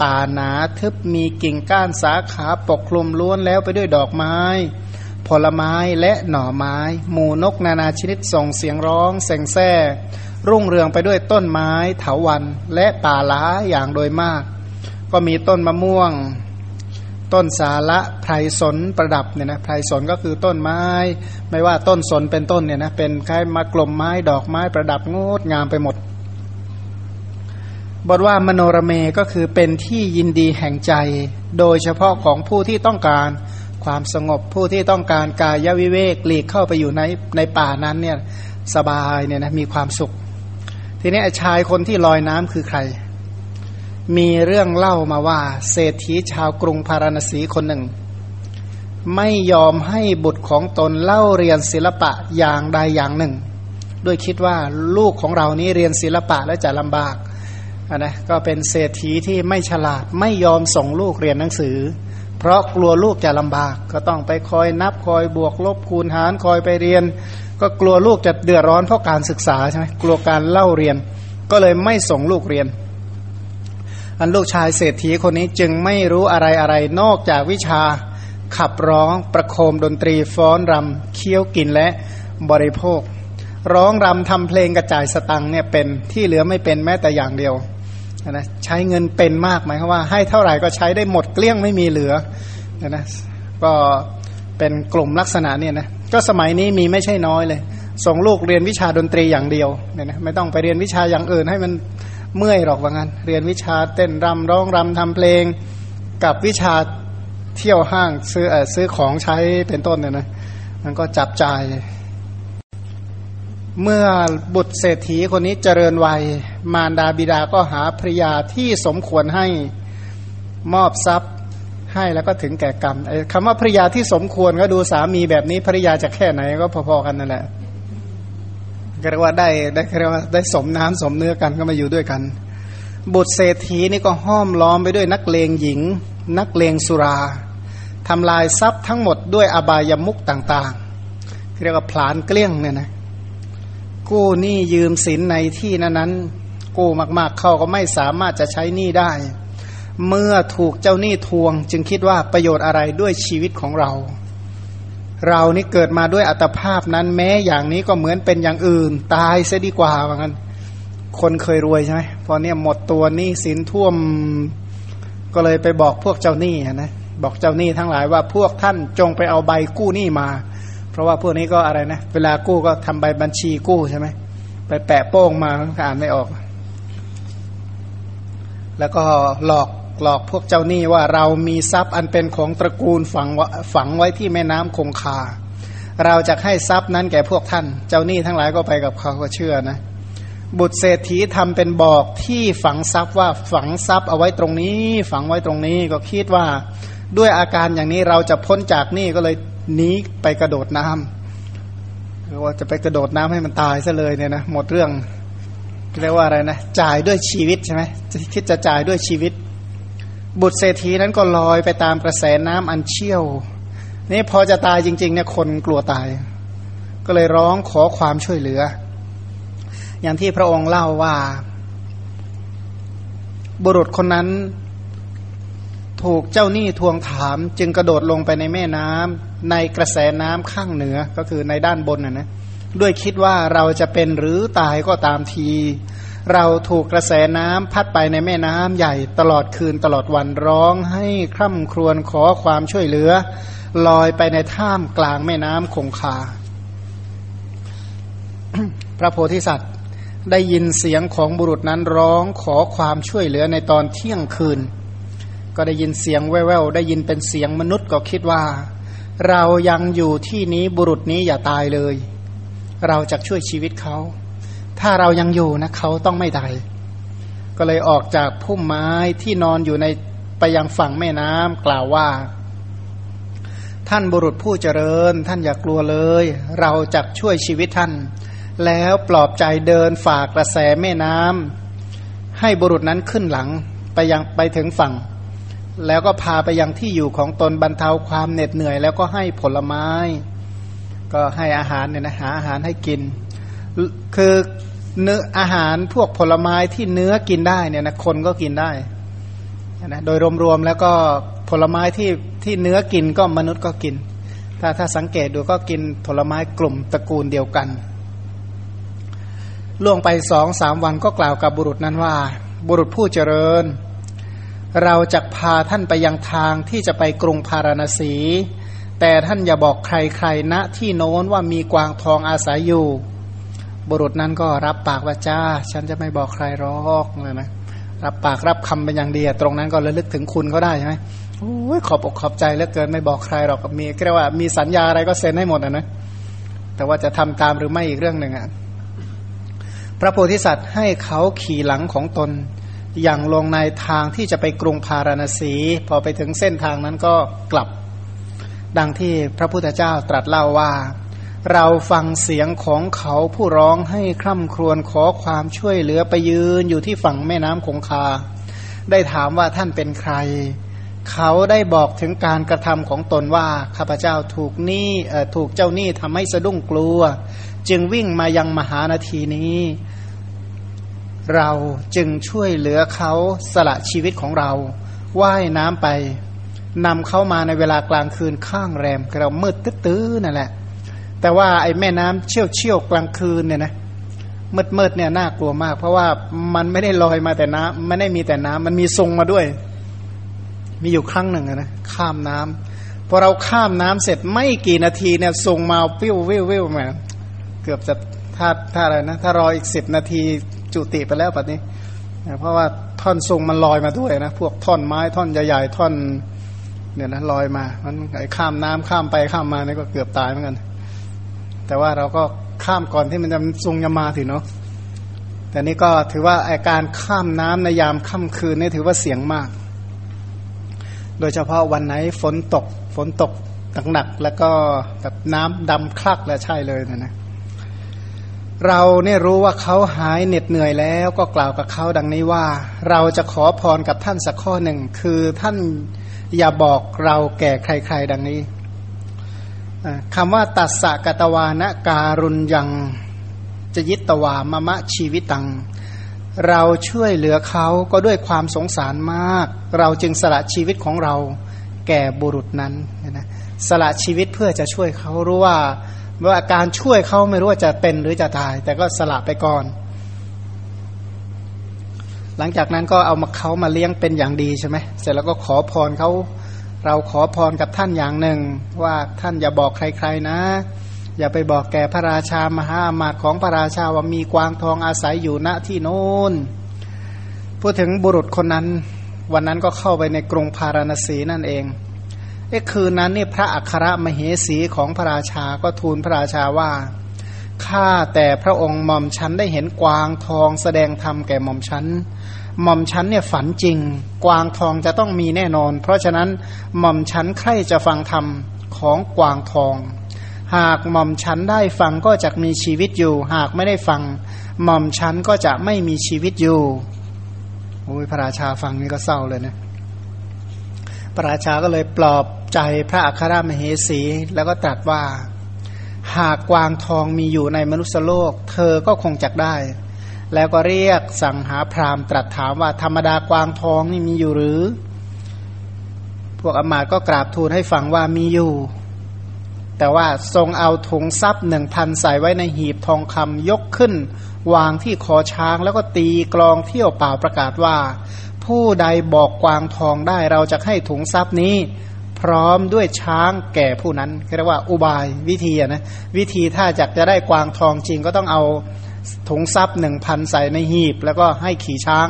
ป่าหนาทึบมีกิ่งก้านสาขาปกคลุมล้วนแล้วไปด้วยดอกไม้ ผลไม้และหน่อไม้ หมูนกนานาชนิดส่งเสียงร้องเสียงแซ่รุ่งเรืองไปด้วยต้นไม้เถาวันและป่าล้าอย่างโดยมาก ก็มีต้นมะม่วง ต้นสาละไพรสนประดับเนี่ยนะไพรสนก็คือต้นไม้ ไม่ว่าต้นสนเป็นต้นเนี่ยนะเป็นคล้ายมากลมไม้ดอกไม้ประดับงดงามไปหมดบทว่ามโนรเมก็คือเป็นที่ยินดีแห่งใจ โดยเฉพาะของผู้ที่ต้องการความสงบผู้ที่ต้องการกายวิเวกหลีกเข้าไปอยู่ในในป่านั้นเนี่ยสบายเนี่ยนะมีความสุข ทีนี้ชายคนที่ลอยน้ำคือใคร มีเรื่องเล่ามาว่า เศรษฐีชาวกรุงพาราณสีคนหนึ่ง ไม่ยอมให้บุตรของตนเล่าเรียนศิลปะอย่างใดอย่างหนึ่ง ด้วยคิดว่าลูกของเรานี้เรียนศิลปะและจะลำบากนะก็เป็นเศรษฐีที่ไม่ฉลาดไม่ยอมส่งลูกเรียนหนังสือ เพราะกลัวลูกจะลำบาก ก็ต้องไปคอยนับคอยบวกลบคูณหารคอยไปเรียน ก็กลัวลูกจะเดือดร้อนเพราะการศึกษาใช่ไหมกลัวการเล่าเรียน ก็เลยไม่ส่งลูกเรียน อันลูกชายเศรษฐีคนนี้จึงไม่รู้อะไรอะไรนอกจากวิชาขับร้องประโคมดนตรีฟ้อนรำเคี้ยวกินและบริโภค ร้องรำทำเพลงกระจายสตังเนี่ยเป็นที่เหลือไม่เป็นแม้แต่อย่างเดียวนะใช้เงินเป็นมากไหมครับว่า ให้เท่าไหร่ก็ใช้ได้หมดเกลี้ยงไม่มีเหลือนะก็เป็นกลุ่มลักษณะเนี่ยนะก็สมัยนี้มีไม่ใช่น้อยเลย ส่งลูกเรียนวิชาดนตรีอย่างเดียวเนี่ยนะไม่ต้องไปเรียนวิชาอย่างอื่นให้มัน เมื่อยหรอกว่างั้น เรียนวิชาเต้นรำร้องรำทำเพลง กับวิชาเที่ยวห้างซื้ออซื้อของใช้เป็นต้นเนี่ยนะมันก็จับจ่าย เมื่อบุตรเศรษฐีคนนี้เจริญวัย มารดาบิดาก็หาภริยาที่สมควรให้มอบทรัพย์ให้แล้วก็ถึงแก่กรรมคำว่าภริยาที่สมควรก็ดูสามีแบบนี้ภริยาจะแค่ไหนก็พอๆกันนั่นแหละ เรียกว่าได้ได้เรียกว่าได้สมน้ำสมเนื้อกันก็มาอยู่ด้วยกัน บุตรเศรษฐีนี่ก็ห้อมล้อมไปด้วยนักเลงหญิง นักเลงสุราทำลายทรัพย์ทั้งหมดด้วยอบายมุกต่างๆ เรียกว่าผลานเกลี้ยงเนี่ยนะกู้หนี้ยืมสินในที่นั้นนั้นกู้มากๆเขาก็ไม่สามารถจะใช้หนี้ได้ เมื่อถูกเจ้าหนี้ทวงจึงคิดว่าประโยชน์อะไรด้วยชีวิตของเรา เรานี่เกิดมาด้วยอัตภาพนั้นแม้อย่างนี้ก็เหมือนเป็นอย่างอื่น ตายเสียดีกว่าว่างั้น คนเคยรวยใช่ไหมพอเนี่ยหมดตัวหนี้สินท่วมก็เลยไปบอกพวกเจ้าหนี้นะบอกเจ้าหนี้ทั้งหลายว่าพวกท่านจงไปเอาใบกู้หนี้มา เพราะว่าพวกนี้ก็อะไรนะเวลากู้ก็ทำใบบัญชีกู้ใช่ไหมไปแปะโป้งมาอ่านไม่ออก แล้วก็หลอก หลอกพวกเจ้าหนี้ว่าเรามีทรัพย์อันเป็นของตระกูลฝังฝังไว้ที่แม่น้ำคงคา เราจะให้ทรัพย์นั้นแก่พวกท่าน เจ้าหนี้ทั้งหลายก็ไปกับเขาก็เชื่อนะ บุตรเศรษฐีทำเป็นบอกที่ฝังทรัพย์ว่าฝังทรัพย์เอาไว้ตรงนี้ ฝังไว้ตรงนี้ก็คิดว่าด้วยอาการอย่างนี้เราจะพ้นจากหนี้ก็เลยหนีไปกระโดดน้ำหรือว่าจะไปกระโดดน้ำให้มันตายซะเลยเนี่ยนะหมดเรื่องเรียกว่าอะไรนะจ่ายด้วยชีวิตใช่ไหมคิดจะจ่ายด้วยชีวิต บุตรเศรษฐีนั้นก็ลอยไปตามกระแสน้ำอันเชี่ยว นี่พอจะตายจริงๆเนี่ยคนกลัวตาย ก็เลยร้องขอความช่วยเหลือ อย่างที่พระองค์เล่าว่า บุรุษคนนั้น ถูกเจ้าหนี้ทวงถาม จึงกระโดดลงไปในแม่น้ำในกระแสน้ำข้างเหนือก็คือในด้านบนนะนะด้วยคิดว่าเราจะเป็นหรือตายก็ตามที เราถูกกระแสน้ำพัดไปในแม่น้ำใหญ่ตลอดคืนตลอดวันร้องให้คร่ำครวญขอความช่วยเหลือ ลอยไปในท่ามกลางแม่น้ำคงคา พระโพธิสัตว์ได้ยินเสียงของบุรุษนั้นร้องขอความช่วยเหลือในตอนเที่ยงคืน ก็ได้ยินเสียงแว่วๆได้ยินเป็นเสียงมนุษย์ก็คิดว่า เรายังอยู่ที่นี้บุรุษนี้อย่าตายเลย เราจะช่วยชีวิตเขา ถ้าเรายังอยู่นะเขาต้องไม่ตายก็เลยออกจากพุ่มไม้ที่นอนอยู่ในไปยังฝั่งแม่น้ำกล่าวว่า ท่านบุรุษผู้เจริญ ท่านอย่ากลัวเลย เราจะช่วยชีวิตท่าน แล้วปลอบใจเดินฝากกระแสแม่น้ำให้บุรุษนั้นขึ้นหลังไปยังไปถึงฝั่ง แล้วก็พาไปยังที่อยู่ของตนบรรเทาความเหน็ดเหนื่อย แล้วก็ให้ผลไม้ ก็ให้อาหารเนี่ยนะหาอาหารให้กิน คือเนื้ออาหารพวกผลไม้ที่เนื้อกินได้เนี่ยนะคนก็กินได้นะโดยรวมๆแล้วก็ผลไม้ที่ที่เนื้อกินก็มนุษย์ก็กิน ถ้าถ้าสังเกตดูก็กินผลไม้กลุ่มตระกูลเดียวกัน ล่วงไปสองสามวันก็กล่าวกับบุรุษนั้นว่า บุรุษผู้เจริญ เราจะพาท่านไปยังทางที่จะไปกรุงพาราณสี แต่ท่านอย่าบอกใครๆณนะที่โน้นว่ามีกวางทองอาศัยอยู่ บุรุษนั้นก็รับปากว่าจ้า ฉันจะไม่บอกใครหรอกเลยนะรับปากรับคำเป็นอย่างดีตรงนั้นก็ระลึกถึงคุณเขาได้ใช่ไหมโอ้ยขอบอกขอบใจเหลือเกินไม่บอกใครหรอกมีเรียกว่ามีสัญญาอะไรก็เซ็นให้หมดนะนะแต่ว่าจะทำตามหรือไม่อีกเรื่องหนึ่งอะพระโพธิสัตว์ให้เขาขี่หลังของตน อย่างลงในทางที่จะไปกรุงพาราณสี พอไปถึงเส้นทางนั้นก็กลับ ดังที่พระพุทธเจ้าตรัสเล่าว่า เราฟังเสียงของเขาผู้ร้องให้คร่ำครวญขอความช่วยเหลือไปยืนอยู่ที่ฝั่งแม่น้ำคงคา ได้ถามว่าท่านเป็นใคร เขาได้บอกถึงการกระทำของตนว่าข้าพเจ้าถูกหนี้ถูกเจ้าหนี้ทำให้สะดุ้งกลัว จึงวิ่งมายังมหานาทีนี้ เราจึงช่วยเหลือเขาสละชีวิตของเราว่ายน้ำไปนำเข้ามาในเวลากลางคืนข้างแรมกระมืดตื้อนั่นแหละ แต่ว่าไอ้แม่น้ำเชี่ยวเชี่ยวกลางคืนเนี่ยนะมืดมืดเนี่ยน่ากลัวมาก เพราะว่ามันไม่ได้ลอยมาแต่น้ำไม่ได้มีแต่น้ำมันมีทรงมาด้วย มีอยู่ครั้งหนึ่งนะข้ามน้ำพอเราข้ามน้ำเสร็จไม่กี่นาทีเนี่ยทรงมาวิววิววิวมาเกือบจะถ้าถ้าอะไรนะ ถ้ารออีกสิบนาทีจุติไปแล้วปัดนี้เพราะว่าท่อนทรงมันลอยมาด้วยนะพวกท่อนไม้ท่อนใหญ่ๆท่อนเนี่ยนะลอยมามันไอ้ข้ามน้ำข้ามไปข้ามมาเนี่ยก็เกือบตายเหมือนกัน แต่ว่าเราก็ข้ามก่อนที่มันจะทรงยมาถึงเนาะแต่นี่ก็ถือว่าอาการข้ามน้ำในยามค่ำคืนนี่ถือว่าเสียงมาก โดยเฉพาะวันไหนฝนตกฝนตกหนักๆแล้วก็แบบน้ำดำคลักแล้วใช่เลยนะนะเราเนี่ยรู้ว่าเขาหายเหน็ดเหนื่อยแล้วก็กล่าวกับเขาดังนี้ว่า เราจะขอพรกับท่านสักข้อหนึ่ง คือท่านอย่าบอกเราแก่ใคร ๆ ดังนี้ คำว่าตัสสะกตวานะการุญยังจะยิตตวามะมะชีวิตัง เราช่วยเหลือเขาก็ด้วยความสงสารมาก เราจึงสละชีวิตของเราแก่บุรุษนั้นนะสละชีวิตเพื่อจะช่วยเขารู้ว่าว่าการช่วยเขาไม่รู้ว่าจะเป็นหรือจะตาย แต่ก็สละไปก่อน หลังจากนั้นก็เอามาเขามาเลี้ยงเป็นอย่างดีใช่ไหมเสร็จแล้วก็ขอพรเขา เราขอพรกับท่านอย่างหนึ่ง ว่าท่านอย่าบอกใครๆนะ อย่าไปบอกแก่พระราชามหาอามาตย์ของพระราชาว่ามีกวางทองอาศัยอยู่ณที่โน้นพูดถึงบุรุษคนนั้น วันนั้นก็เข้าไปในกรุงพาราณสีนั่นเองไอ้คืนนั้นนี่พระอัครมเหสีของพระราชาก็ทูลพระราชาว่าข้าแต่พระองค์หม่อมฉันได้เห็นกวางทองแสดงธรรมแก่หม่อมฉัน หม่อมชั้นเนี่ยฝันจริง กวางทองจะต้องมีแน่นอน เพราะฉะนั้นหม่อมชั้นใครจะฟังธรรมของกวางทอง หากหม่อมชั้นได้ฟังก็จะมีชีวิตอยู่ หากไม่ได้ฟังหม่อมชั้นก็จะไม่มีชีวิตอยู่โอ้ยพระราชาฟังนี่ก็เศร้าเลยนะพระราชาก็เลยปลอบใจพระอัครมเหสี แล้วก็ตรัสว่า หากกวางทองมีอยู่ในมนุษยโลก เธอก็คงจักได้ แล้วก็เรียกสั่งหาพราหมณ์ตรัสถามว่าธรรมดากวางทองนี่มีอยู่หรือ พวกอมาตก็กราบทูลให้ฟังว่ามีอยู่ แต่ว่าทรงเอาถุงทรัพย์หนึ่งพันใส่ไว้ในหีบทองคำยกขึ้น วางที่คอช้างแล้วก็ตีกลองเที่ยวเปล่าประกาศว่า ผู้ใดบอกกวางทองได้เราจะให้ถุงทรัพย์นี้ พร้อมด้วยช้างแก่ผู้นั้นเรียกว่าอุบายวิธีนะวิธีถ้าอยากจะได้กวางทองจริงก็ต้องเอา ถุงซับหนึ่งพันใส่ในหีบ แล้วก็ให้ขี่ช้าง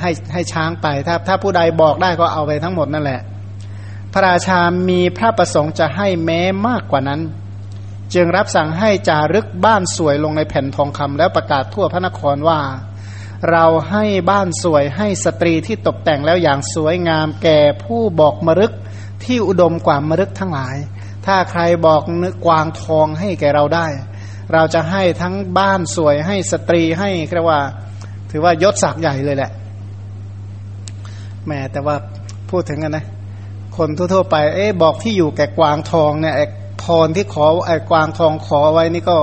ให้ให้ช้างไปถ้าถ้าผู้ใดบอกได้ก็เอาไปทั้งหมดนั่นแหละ พระราชามีพระประสงค์จะให้แม้มากกว่านั้น จึงรับสั่งให้จารึกบ้านสวยลงในแผ่นทองคำแล้วประกาศทั่วพระนครว่า เราให้บ้านสวยให้สตรีที่ตกแต่งแล้วอย่างสวยงามแก่ผู้บอกมรึกที่อุดมกว่ามรึกทั้งหลาย ถ้าใครบอกนึกกวางทองให้แก่เราได้ เราจะให้ทั้งบ้านสวยให้สตรีให้เรียกว่า ถือว่ายศศักดิ์ใหญ่เลยแหละแม่แต่ว่าพูดถึงกันนะ คนทั่วๆไป เอ๊บอกที่อยู่แก่กวางทองเนี่ยไอ้พรที่ขอไอ้กวางทองขอไว้นี่ก็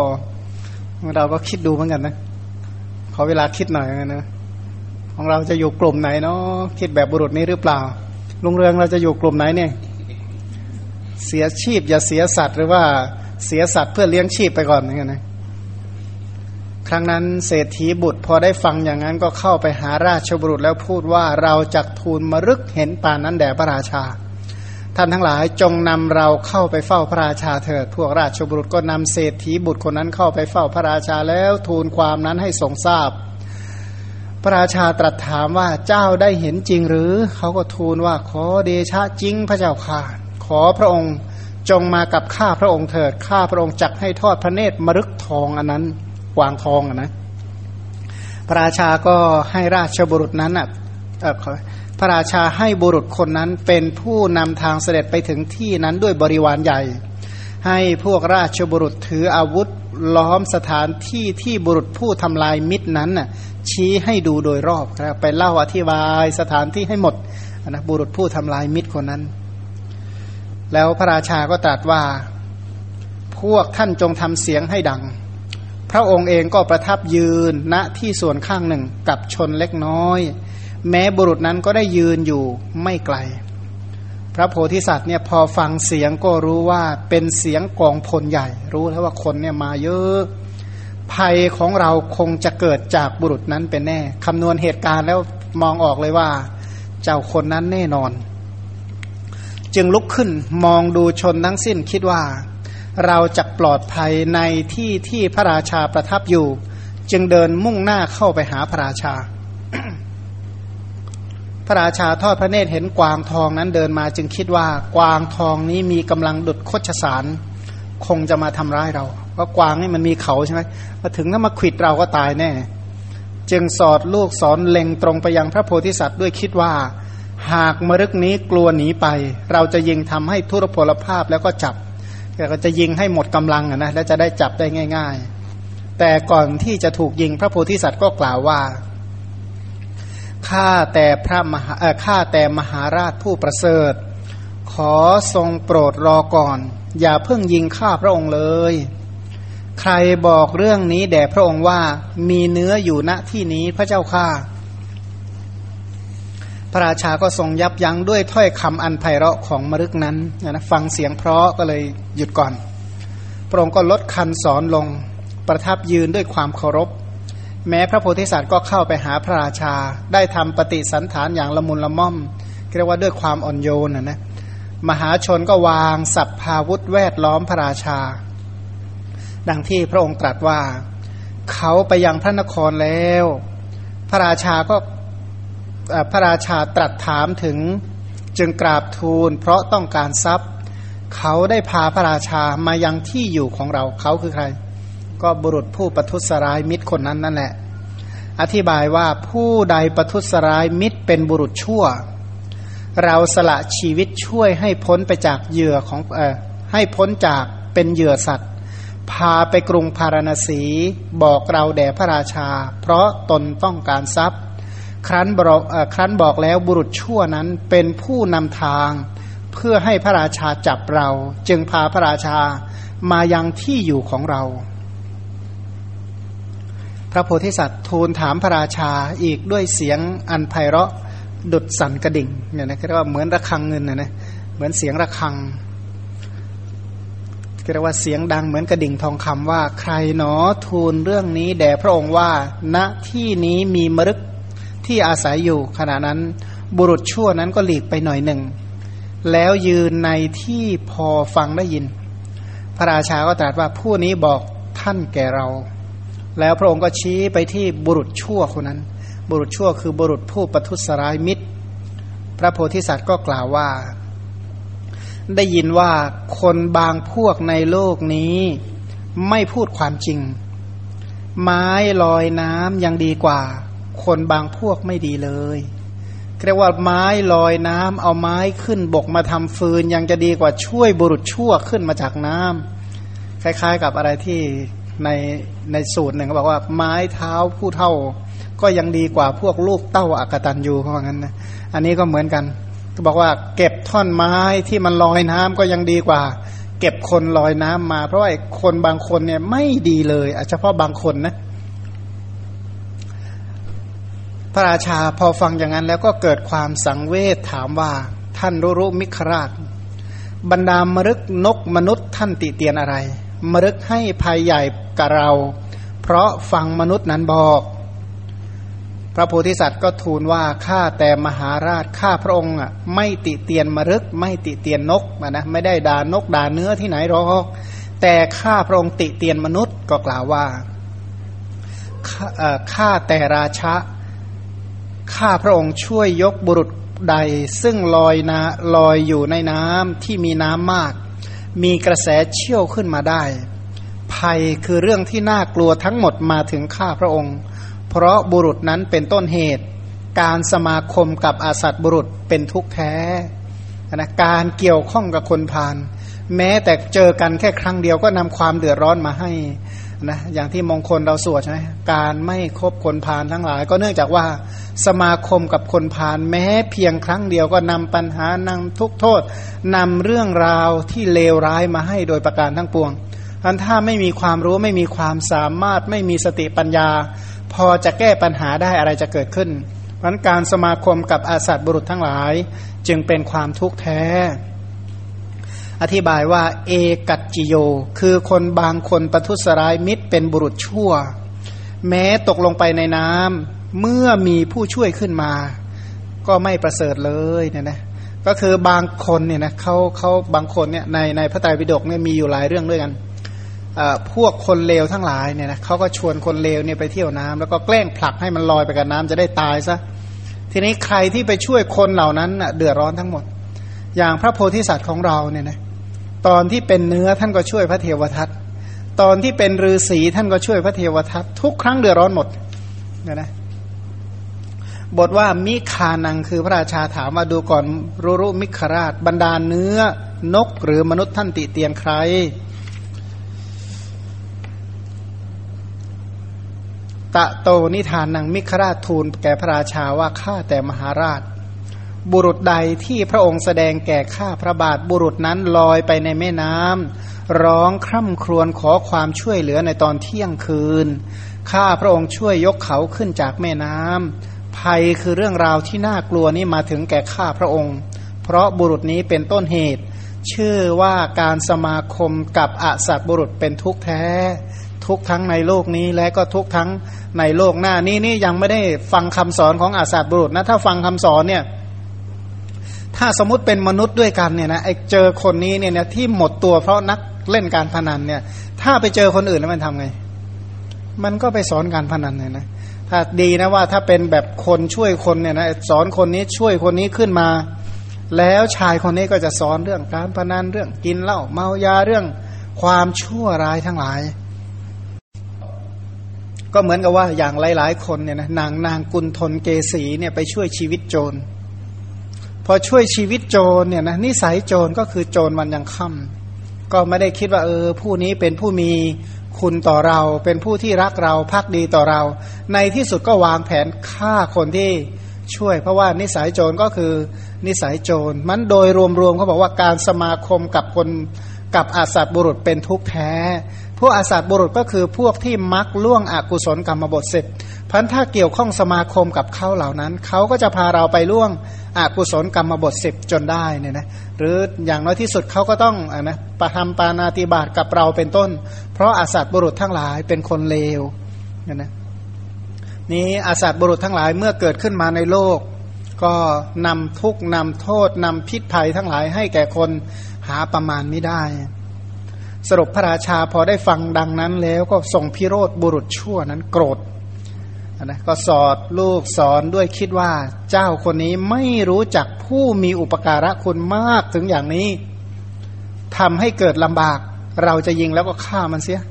เราก็คิดดูเหมือนกันนะ ขอเวลาคิดหน่อยนะของเราจะอยู่กลุ่มไหนเนาะคิดแบบบุรุษนี้หรือเปล่า ลุงเรืองเราจะอยู่กลุ่มไหนเนี่ย เสียชีพอย่าเสียสัตว์หรือว่า เสียสัตว์เพื่อเลี้ยงชีพไปก่อนอย่างเงี้ยนะครั้งนั้นเศรษฐีบุตรพอได้ฟังอย่างนั้นก็เข้าไปหาราชบุรุษแล้วพูดว่าเราจักทูลมรึกเห็นป่านนั้นแด่พระราชา ท่านทั้งหลายจงนำเราเข้าไปเฝ้าพระราชาเถิด พวกราชบุรุษก็นำเศรษฐีบุตรคนนั้นเข้าไปเฝ้าพระราชาแล้วทูลความนั้นให้ทรงทราบ พระราชาตรัสถามว่าเจ้าได้เห็นจริงหรือเขาก็ทูลว่าขอเดชะจริงพระเจ้าค่ะขอพระองค์ จงมากับข้าพระองค์เถิดข้าพระองค์จักให้ทอดพระเนตรมรึกทองอันนั้นกวางทองอนะพระราชาก็ให้ราชบุรุษนั้นอะพระราชาให้บุรุษคนนั้นเป็นผู้นำทางเสด็จไปถึงที่นั้นด้วยบริวารใหญ่ ให้พวกราชบุรุษถืออาวุธล้อมสถานที่ที่บุรุษผู้ทำลายมิตรนั้นน่ะชี้ให้ดูโดยรอบไปเล่าอธิบายสถานที่ให้หมดนะบุรุษผู้ทำลายมิตรคนนั้น แล้วพระราชาก็ตรัสว่าพวกท่านจงทำเสียงให้ดัง พระองค์เองก็ประทับยืนณที่ส่วนข้างหนึ่งกับชนเล็กน้อย แม้บุรุษนั้นก็ได้ยืนอยู่ไม่ไกล พระโพธิสัตว์เนี่ยพอฟังเสียงก็รู้ว่าเป็นเสียงกองพลใหญ่ รู้แล้วว่าคนเนี่ยมาเยอะภัยของเราคงจะเกิดจากบุรุษนั้นเป็นแน่คำนวณเหตุการณ์แล้วมองออกเลยว่า เจ้าคนนั้นแน่นอน จึงลุกขึ้นมองดูชนทั้งสิ้นคิดว่า เราจะปลอดภัยในที่ที่พระราชาประทับอยู่ จึงเดินมุ่งหน้าเข้าไปหาพระราชา พระราชาทอดพระเนตรเห็นกวางทองนั้นเดินมาจึงคิดว่ากวางทองนี้มีกำลังดุดโคชสาร คงจะมาทำร้ายเราเพราะกวางนี่มันมีเขาใช่ไหมมาถึงถ้ามาขิดเราก็ตายแน่ จึงสอดลูกสอนเล็งตรงไปยังพระโพธิสัตว์ด้วยคิดว่า หากมรึกนี้กลัวหนีไป เราจะยิงทำให้ทุรพลภาพแล้วก็จับก็จะยิงให้หมดกำลังนะแล้วจะได้จับได้ง่าย ๆ แต่ก่อนที่จะถูกยิงพระโพธิสัตว์ก็กล่าวว่าข้าแต่พระมหาข้าแต่มหาราชผู้ประเสริฐ ขอทรงโปรดรอก่อน อย่าเพิ่งยิงข้าพระองค์เลย ใครบอกเรื่องนี้แด่พระองค์ว่ามีเนื้ออยู่ณที่นี้พระเจ้าข้า ระราชาก็ทรงยับยั้งด้วยถ้อยคำอันไพเราะของมรึกนั้นนะฟังเสียงเพราะก็เลยหยุดก่อน พระองค์ก็ลดคันสอนลงประทับยืนด้วยความเคารพ แม้พระโพธิสัตว์ก็เข้าไปหาพระราชา ได้ทำปฏิสันฐานอย่างละมุนละม่อมเรียกว่าด้วยความอ่อนโยนนะนะมหาชนก็วางสัพพาวุธแวดล้อมพระราชา ดังที่พระองค์ตรัสว่า เขาไปยังพระนครแล้ว พระราชาก็ พระราชาตรัสถามถึงจึงกราบทูล เพราะต้องการทรัพย์ เขาได้พาพระราชามายังที่อยู่ของเราเขาคือใคร ก็บุรุษผู้ประทุษร้ายมิตรคนนั้นนั่นแหละ อธิบายว่าผู้ใดประทุษร้ายมิตรเป็นบุรุษชั่ว เราสละชีวิตช่วยให้พ้นไปจากเหยื่อของเออให้พ้นจากเป็นเหยื่อสัตว์ พาไปกรุงพาราณสีบอกเราแด่พระราชา เพราะตนต้องการทรัพย์ ครั้นบอกครั้นบอกแล้วบุรุษชั่วนั้นเป็นผู้นำทางเพื่อให้พระราชาจับเรา จึงพาพระราชามายังที่อยู่ของเรา พระโพธิสัตว์ทูลถามพระราชาอีกด้วยเสียงอันไพเราะดุดสั่นกระดิ่งเนี่ยนะเรียกว่าเหมือนระฆังเงินนะนะเหมือนเสียงระฆังเรียกว่าเสียงดังเหมือนกระดิ่งทองคำว่า ใครหนอทูลเรื่องนี้แด่พระองค์ว่า ณที่นี้มีมรึก ที่อาศัยอยู่ ขณะนั้นบุรุษชั่วนั้นก็หลีกไปหน่อยหนึ่ง แล้วยืนในที่พอฟังได้ยิน พระราชาก็ตรัสว่าผู้นี้บอกท่านแก่เรา แล้วพระองค์ก็ชี้ไปที่บุรุษชั่วคนนั้น บุรุษชั่วคือบุรุษผู้ประทุษร้ายมิตร พระโพธิสัตว์ก็กล่าวว่า ได้ยินว่าคนบางพวกในโลกนี้ไม่พูดความจริง ไม้ลอยน้ำยังดีกว่า คนบางพวกไม่ดีเลยเรียกว่าไม้ลอยน้ำเอาไม้ขึ้นบกมาทำฟืน ยังจะดีกว่าช่วยบุรุษชั่วขึ้นมาจากน้ำคล้าย ๆ กับอะไรที่ในในสูตรหนึ่งเขาบอกว่าไม้เท้าผู้เท่า ก็ยังดีกว่าพวกลูกเต้าอากตันยูเขาบอกงั้นนะอันนี้ก็เหมือนกันก็บอกว่าเก็บท่อนไม้ที่มันลอยน้ำก็ยังดีกว่า เก็บคนลอยน้ำมา เพราะว่าคนบางคนเนี่ยไม่ดีเลยเฉพาะบางคนนะ พระราชาพอฟังอย่างนั้นแล้วก็เกิดความสังเวชถามว่าท่านรุรุมิคราช บรรดามรึกนกมนุษย์ท่านติเตียนอะไร มรึกให้ภัยใหญ่กับเรา เพราะฟังมนุษย์นั้นบอก พระโพธิสัตว์ก็ทูลว่าข้าแต่มหาราชข้าพระองค์อะไม่ติเตียนมรึก ไม่ติเตียนนกนะไม่ได้ด่านกด่าเนื้อที่ไหนหรอกแต่ข้าพระองค์ติเตียนมนุษย์ก็กล่าวว่าข้าแต่ราชา ข้าพระองค์ช่วยยกบุรุษใดซึ่งลอยนาลอยอยู่ในน้ำที่มีน้ำมาก มีกระแสเชี่ยวขึ้นมาได้ ภัยคือเรื่องที่น่ากลัวทั้งหมดมาถึงข้าพระองค์ เพราะบุรุษนั้นเป็นต้นเหตุ การสมาคมกับอาสัตบุรุษเป็นทุกข์แท้นะการเกี่ยวข้องกับคนพาลแม้แต่เจอกันแค่ครั้งเดียวก็นำความเดือดร้อนมาให้ นะอย่างที่มงคลเราสวดใช่ไหมการไม่คบคนพาลทั้งหลาย ก็เนื่องจากว่าสมาคมกับคนพาลแม้เพียงครั้งเดียวก็นำปัญหานำทุกโทษนำเรื่องราวที่เลวร้ายมาให้โดยประการทั้งปวงอันถ้าไม่มีความรู้ไม่มีความสามารถไม่มีสติปัญญา พอจะแก้ปัญหาได้อะไรจะเกิดขึ้นเพราะการสมาคมกับอาสัตบุรุษทั้งหลาย จึงเป็นความทุกข์แท้ อธิบายว่า เอกัจจิโย คือคนบางคนประทุษร้ายมิตรเป็นบุรุษชั่ว แม้ตกลงไปในน้ำเมื่อมีผู้ช่วยขึ้นมา ก็ไม่ประเสริฐเลยเนี่ยนะก็คือบางคนเนี่ยนะเขาเขาบางคนเนี่ยในในพระไตรปิฎกเนี่ยมีอยู่หลายเรื่องด้วยกันพวกคนเลวทั้งหลายเนี่ยนะเขาก็ชวนคนเลวเนี่ยไปเที่ยวน้ำแล้วก็แกล้งผลักให้มันลอยไปกับน้ำจะได้ตายซะทีนี้ใครที่ไปช่วยคนเหล่านั้นเดือดร้อนทั้งหมด อย่างพระโพธิสัตว์ของเราเนี่ยนะ ตอนที่เป็นเนื้อท่านก็ช่วยพระเทวทัตตอนที่เป็นฤาษีท่านก็ช่วยพระเทวทัตทุกครั้งเดือดร้อนหมดเนี่ยนะบทว่ามิคานังคือพระราชาถามมาดูก่อนรุรุมิคราช บรรดาเนื้อนกหรือมนุษย์ท่านติเตียนใคร ตะโตนิทานนางมิคราชทูลแก่พระราชาว่าข้าแต่มหาราช บุรุษใดที่พระองค์แสดงแก่ข้าพระบาทบุรุษนั้นลอยไปในแม่น้ำร้องคร่ำครวญขอความช่วยเหลือในตอนเที่ยงคืน ข้าพระองค์ช่วยยกเขาขึ้นจากแม่น้ำภัยคือเรื่องราวที่น่ากลัวนี้มาถึงแก่ข้าพระองค์ เพราะบุรุษนี้เป็นต้นเหตุ ชื่อว่าการสมาคมกับอสัตบุรุษเป็นทุกข์แท้ ทุกทั้งในโลกนี้และก็ทุกทั้งในโลกหน้านี่นี่ยังไม่ได้ฟังคำสอนของอาสัตบุรุษนะถ้าฟังคำสอนเนี่ย ถ้าสมมติเป็นมนุษย์ด้วยกันเนี่ยนะไอเจอคนนี้เนี่ยนะที่หมดตัวเพราะนักเล่นการพนันเนี่ย ถ้าไปเจอคนอื่นแล้วมันทำไง มันก็ไปสอนการพนันเนี่ยนะถ้าดีนะว่าถ้าเป็นแบบคนช่วยคนเนี่ยนะสอนคนนี้ช่วยคนนี้ขึ้นมา แล้วชายคนนี้ก็จะสอนเรื่องการพนันเรื่องกินเหล้าเมายาเรื่องความชั่วร้ายทั้งหลาย ก็เหมือนกับว่าอย่างหลาย ๆ คนเนี่ยนะนางนางกุลทนเกษีเนี่ยไปช่วยชีวิตโจร พอช่วยชีวิตโจรเนี่ยนะนิสัยโจรก็คือโจรวันยังค่ำก็ไม่ได้คิดว่าเออผู้นี้เป็นผู้มีคุณต่อเรา เป็นผู้ที่รักเราพักดีต่อเรา ในที่สุดก็วางแผนฆ่าคนที่ช่วย เพราะว่านิสัยโจรก็คือนิสัยโจรมันโดยรวมๆเขาบอกว่าการสมาคมกับคนกับอาสัตบุรุษเป็นทุกข์แท้ พวกอาสัตบุรุษก็คือพวกที่มักล่วงอกุศลกรรมบทเสร็จ พันถ้าเกี่ยวข้องสมาคมกับเขาเหล่านั้น เขาก็จะพาเราไปล่วงอกุศลกรรมบทสิบจนได้เนี่ยนะหรืออย่างน้อยที่สุดเขาก็ต้องอนะประทำปานาติบาตกับเราเป็นต้น เพราะอาสัตบุรุษทั้งหลายเป็นคนเลวเนี่ยนะนี้อาสัตบุรุษทั้งหลายเมื่อเกิดขึ้นมาในโลก ก็นำทุกนำโทษนำพิษภัยทั้งหลายให้แก่คนหาประมาณไม่ได้ สรุปพระราชาพอได้ฟังดังนั้นแล้วก็ทรงพิโรธบุรุษชั่วนั้นโกรธ นะก็สอดลูกสอนด้วยคิดว่าเจ้าคนนี้ไม่รู้จักผู้มีอุปการะคุณมากถึงอย่างนี้ทำให้เกิดลำบาก เราจะยิงแล้วก็ฆ่ามันเสีย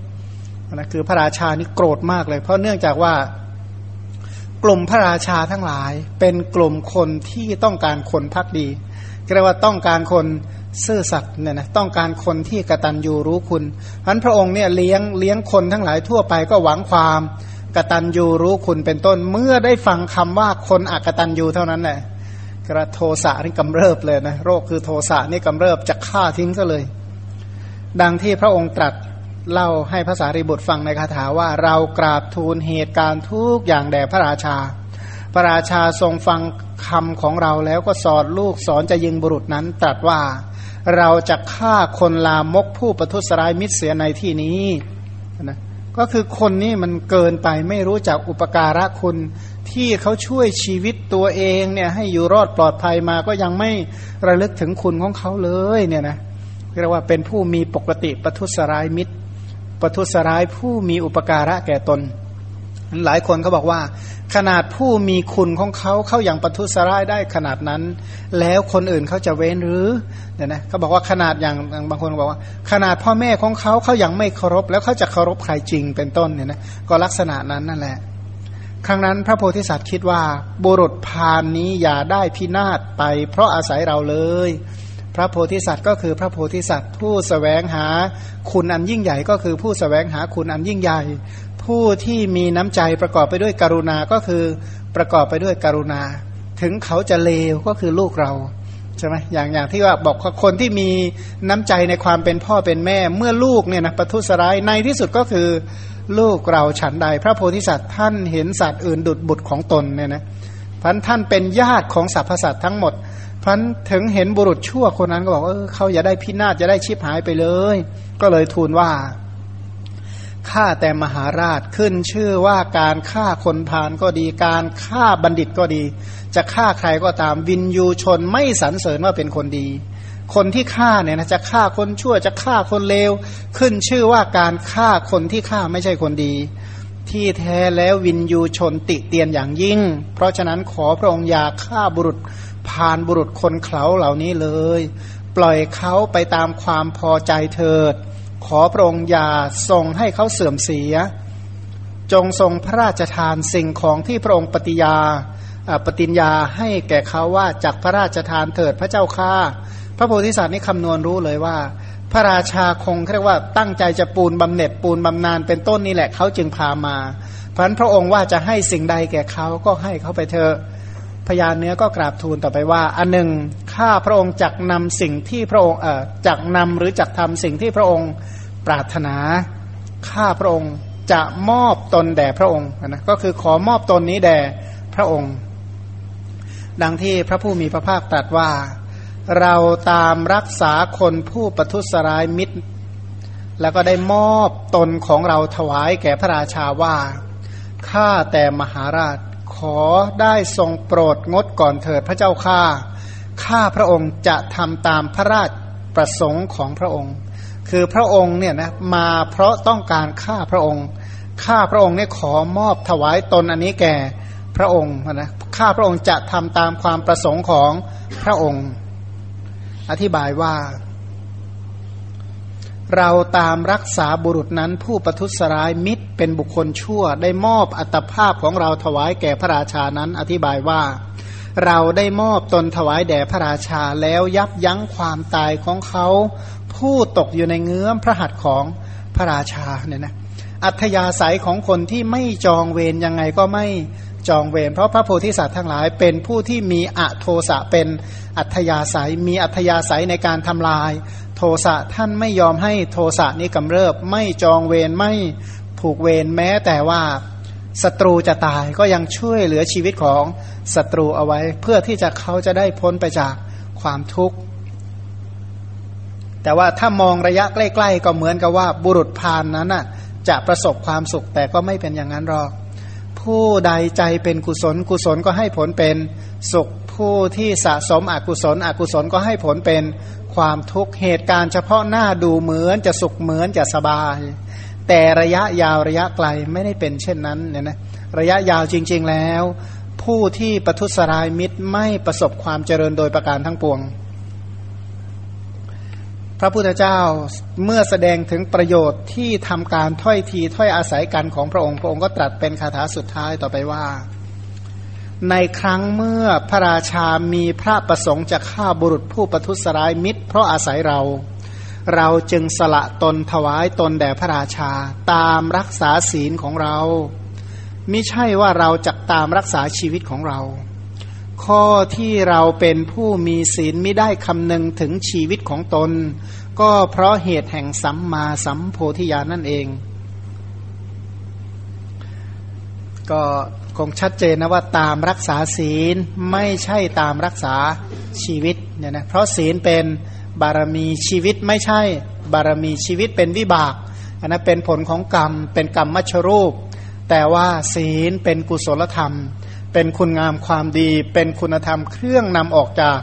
นะคือพระราชานี่โกรธมากเลย เพราะเนื่องจากว่ากลุ่มพระราชาทั้งหลาย เป็นกลุ่มคนที่ต้องการคนพักดีเรียกว่าต้องการคนซื่อสัตย์เนี่ยนะต้องการคนที่กระตันยูรู้คุณเพันพระองค์เนี่ยเลี้ยงเลี้ยงคนทั้งหลายทั่วไปก็หวังความ กตัญญูรู้คุณเป็นต้น เมื่อได้ฟังคำว่าคนอักตัญญูเท่านั้นแหละกระโทสะนี่กำเริบเลยนะโรคคือโทสะนี่กำเริบจะฆ่าทิ้งซะเลย ดังที่พระองค์ตรัสเล่าให้ภาษาริบุตรฟังในคาถาว่าเรากราบทูลเหตุการณ์ทุกอย่างแด่พระราชา พระราชาทรงฟังคำของเราแล้วก็สอนลูกสอนจะยิงบุรุษนั้นตรัสว่า เราจะฆ่าคนลามกผู้ประทุษร้ายมิตรเสียในที่นี้ ก็คือคนนี้มันเกินไปไม่รู้จักอุปการะคุณที่เขาช่วยชีวิตตัวเองเนี่ยให้อยู่รอดปลอดภัยมาก็ยังไม่ระลึกถึงคุณของเขาเลยเนี่ยนะเรียกว่าเป็นผู้มีปกติประทุษร้ายมิตรประทุษร้ายผู้มีอุปการะแก่ตน หลายคนเขาบอกว่า ขนาดผู้มีคุณของเขาเข้าอย่างประทุษร้ายได้ขนาดนั้น แล้วคนอื่นเขาจะเว้นหรือเนี่ยนะเขาบอกว่าขนาดอย่างบางคนบอกว่า ขนาดพ่อแม่ของเขาเขายังไม่เคารพ แล้วเขาจะเคารพใครจริงเป็นต้นเนี่ยนะก็ลักษณะนั้นนั่นแหละ ครั้งนั้นพระโพธิสัตว์คิดว่าบุรุษพานนี้อย่าได้พินาศไป เพราะอาศัยเราเลย พระโพธิสัตว์ก็คือพระโพธิสัตว์ผู้สแสวงหาคุณอันยิ่งใหญ่ก็คือผู้สแสวงหาคุณอันยิ่งใหญ่ ผู้ที่มีน้ำใจประกอบไปด้วยกรุณาก็คือประกอบไปด้วยกรุณา ถึงเขาจะเลวก็คือลูกเราใช่ไหมอย่างอย่างที่ว่าบอกคนที่มีน้ำใจในความเป็นพ่อเป็นแม่ เมื่อลูกเนี่ยนะประทุษร้ายในที่สุดก็คือลูกเราฉันใด พระโพธิสัตว์ท่านเห็นสัตว์อื่นดุดบุตรของตนเนี่ยนะพันท่านเป็นญาติของสรรพสัตว์ทั้งหมดพันถึงเห็นบุรุษชั่วคนนั้นก็บอกเออเขาอย่าได้พินาศจะได้ชิบหายไปเลย ก็เลยทูลว่า ฆ่าแต่มหาราชขึ้นชื่อว่าการฆ่าคนพาลก็ดี การฆ่าบัณฑิตก็ดี จะฆ่าใครก็ตามวินยูชนไม่สรรเสริญว่าเป็นคนดี คนที่ฆ่าเนี่ยนะจะฆ่าคนชั่วจะฆ่าคนเลวขึ้นชื่อว่าการฆ่าคนที่ฆ่าไม่ใช่คนดี ที่แท้แล้ววินยูชนติเตียนอย่างยิ่ง เพราะฉะนั้นขอพระองค์อย่าฆ่าบุรุษพานบุรุษคนเขาเหล่านี้เลย ปล่อยเขาไปตามความพอใจเถิด ขอพระองค์อย่าทรงให้เขาเสื่อมเสีย จงทรงพระราชทานสิ่งของที่พระองค์ปฏิญาปฏิญญาให้แก่เขาว่าจากพระราชทานเถิดพระเจ้าข้าพระโพธิสัตว์นี่คำนวณรู้เลยว่า พระราชาคงเรียกว่าตั้งใจจะปูนบำเหน็จปูนบำนาญเป็นต้นนี่แหละเขาจึงพามาเพราะนั้นพระองค์ว่าจะให้สิ่งใดแก่เขาก็ให้เขาไปเถอะพญานเนื้อก็กราบทูลต่อไปว่า อันหนึ่งข้าพระองค์จักนำสิ่งที่พระองค์เอ่อจักนำหรือจักทำสิ่งที่พระองค์ ปรารถนาข้าพระองค์จะมอบตนแด่พระองค์นะก็คือขอมอบตนนี้แด่พระองค์ ดังที่พระผู้มีพระภาคตรัสว่า เราตามรักษาคนผู้ประทุษร้ายมิตร แล้วก็ได้มอบตนของเราถวายแก่พระราชาว่าข้าแต่มหาราชขอได้ทรงโปรดงดก่อนเถิดพระเจ้าข้าข้าพระองค์จะทำตามพระราชประสงค์ของพระองค์ คือพระองค์เนี่ยนะมาเพราะต้องการฆ่าพระองค์ข้าพระองค์เนี่ยขอมอบถวายตนอันนี้แก่พระองค์นะข้าพระองค์จะทำตามความประสงค์ของพระองค์ อธิบายว่า เราตามรักษาบุรุษนั้นผู้ประทุษร้ายมิตรเป็นบุคคลชั่ว ได้มอบอัตภาพของเราถวายแก่พระราชานั้น อธิบายว่า เราได้มอบตนถวายแด่พระราชาแล้วยับยั้งความตายของเขา ผู้ตกอยู่ในเงื้อมพระหัตถ์ของพระราชาเนี่ยนะอัธยาศัยของคนที่ไม่จองเวรยังไงก็ไม่จองเวรเพราะพระโพธิสัตว์ทั้งหลาย เป็นผู้ที่มีอโทสะเป็นอัธยาศัย มีอัธยาศัยในการทำลาย โทสะท่านไม่ยอมให้โทสะนี้กำเริบ ไม่จองเวรไม่ผูกเวรแม้แต่ว่าศัตรูจะตายก็ยังช่วยเหลือชีวิตของศัตรูเอาไว้ เพื่อที่จะเขาจะได้พ้นไปจากความทุกข์ แต่ว่าถ้ามองระยะใกล้ ๆ ก็เหมือนกับว่าบุรุษพานนั้นน่ะจะประสบความสุขแต่ก็ไม่เป็นอย่างนั้นหรอก ผู้ใดใจเป็นกุศลกุศลก็ให้ผลเป็นสุขผู้ที่สะสมอกุศล อกุศลก็ให้ผลเป็นความทุกข์เหตุการณ์เฉพาะหน้าดูเหมือนจะสุขเหมือนจะสบาย แต่ระยะยาวระยะไกลไม่ได้เป็นเช่นนั้นเนี่ยนะระยะยาวจริง ๆแล้ว ผู้ที่ประทุษร้ายมิตรไม่ประสบความเจริญโดยประการทั้งปวง ระพุทธเจ้าเมื่อแสดงถึงประโยชน์ที่ทำการถ้อยทีถ้อยอาศัยกันของพระองค์พระองค์ก็ตรัสเป็นคาถาสุดท้ายต่อไปว่า ในครั้งเมื่อพระราชามีพระประสงค์จะฆ่าบุรุษผู้ประทุษร้ายมิตร เพราะอาศัยเรา เราจึงสละตนถวายตนแด่พระราชา ตามรักษาศีลของเราไม่ใช่ว่าเราจะตามรักษาชีวิตของเรา ข้อที่เราเป็นผู้มีศีลไม่ได้คำนึงถึงชีวิตของตน ก็เพราะเหตุแห่งสัมมาสัมโพธิญาณนั่นเอง ก็คงชัดเจนนะว่าตามรักษาศีลไม่ใช่ตามรักษาชีวิตเนี่ยนะเพราะศีลเป็นบารมีชีวิตไม่ใช่ บารมีชีวิตเป็นวิบากอันนั้นเป็นผลของกรรมเป็นกรรมมัชรูป แต่ว่าศีลเป็นกุศลธรรม เป็นคุณงามความดี เป็นคุณธรรมเครื่องนำออกจาก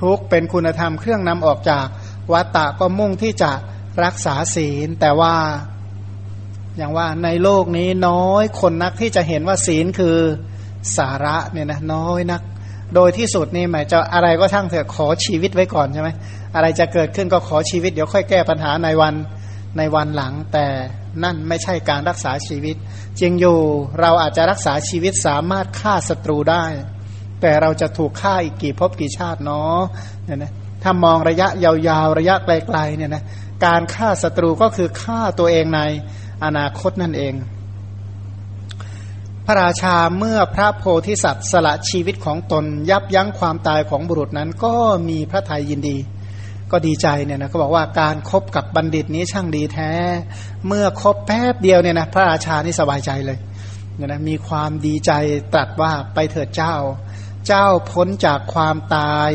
ทุกเป็นคุณธรรมเครื่องนำออกจากวัตตะก็มุ่งที่จะรักษาศีล แต่ว่าอย่างว่าในโลกนี้น้อยคนนักที่จะเห็นว่าศีลคือสาระเนี่ยนะน้อยนัก โดยที่สุดนี่หมายจะอะไรก็ช่างเถอะขอชีวิตไว้ก่อนใช่ไหมอะไรจะเกิดขึ้นก็ขอชีวิตเดี๋ยวค่อยแก้ปัญหาในวัน ในวันหลังแต่นั่นไม่ใช่การรักษาชีวิตจริงอยู่เราอาจจะรักษาชีวิตสามารถฆ่าศัตรูได้ แต่เราจะถูกฆ่าอีกกี่ภพกี่ชาติเนาะเนี่ยนะถ้ามองระยะยาวๆ ระยะไกลๆเนี่ยนะการฆ่าศัตรูก็คือฆ่าตัวเองในอนาคตนั่นเอง พระราชาเมื่อพระโพธิสัตว์สละชีวิตของตน ยับยั้งความตายของบุรุษนั้นก็มีพระทัยยินดี ก็ดีใจเนี่ยนะเขาบอกว่าการครบกับบัณฑิตนี้ช่างดีแท้ เมื่อคบแป๊บเดียวเนี่ยนะพระราชานี่สบายใจเลยเนี่ยนะมีความดีใจตรัสว่าไปเถิดเจ้า เจ้าพ้นจากความตาย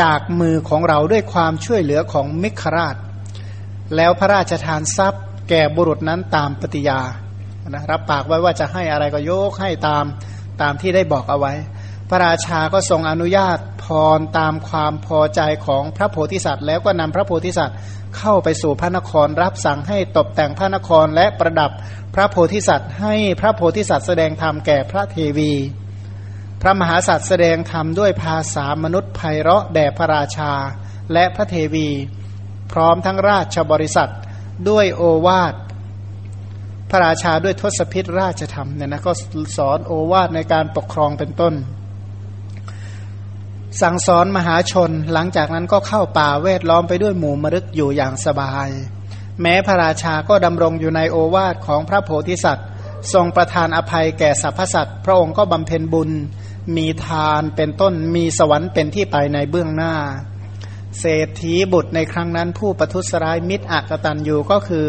จากมือของเราด้วยความช่วยเหลือของมิคราช แล้วพระราชทานทรัพย์ แก่บุรุษนั้นตามปฏิยานะรับปากไว้ว่าจะให้อะไรก็ยกให้ตามตามที่ได้บอกเอาไว้ พระราชาก็ทรงอนุญาตพรตามความพอใจของพระโพธิสัตว์ แล้วก็นำพระโพธิสัตว์เข้าไปสู่พระนครรับสั่งให้ตกแต่งพระนครและประดับพระโพธิสัตว์ให้พระโพธิสัตว์แสดงธรรมแก่พระเทวี พระมหาสัตว์แสดงธรรมด้วยภาษามนุษย์ไพเราะแด่พระราชาและพระเทวี พร้อมทั้งราชบริษัทด้วยโอวาทพระราชาด้วยทศพิธราชธรรมเนี่ยนะก็สอนโอวาทในการปกครองเป็นต้น สั่งสอนมหาชนหลังจากนั้นก็เข้าป่าเวทล้อมไปด้วยหมู่มรึกอยู่อย่างสบาย แม้พระราชาก็ดำรงอยู่ในโอวาทของพระโพธิสัตว์ ทรงประทานอภัยแก่สรรพสัตว์พระองค์ก็บำเพ็ญบุญ มีทานเป็นต้นมีสวรรค์เป็นที่ไปในเบื้องหน้า เศรษฐีบุตรในครั้งนั้นผู้ประทุษร้ายมิตรอักตันอยู่ก็คือ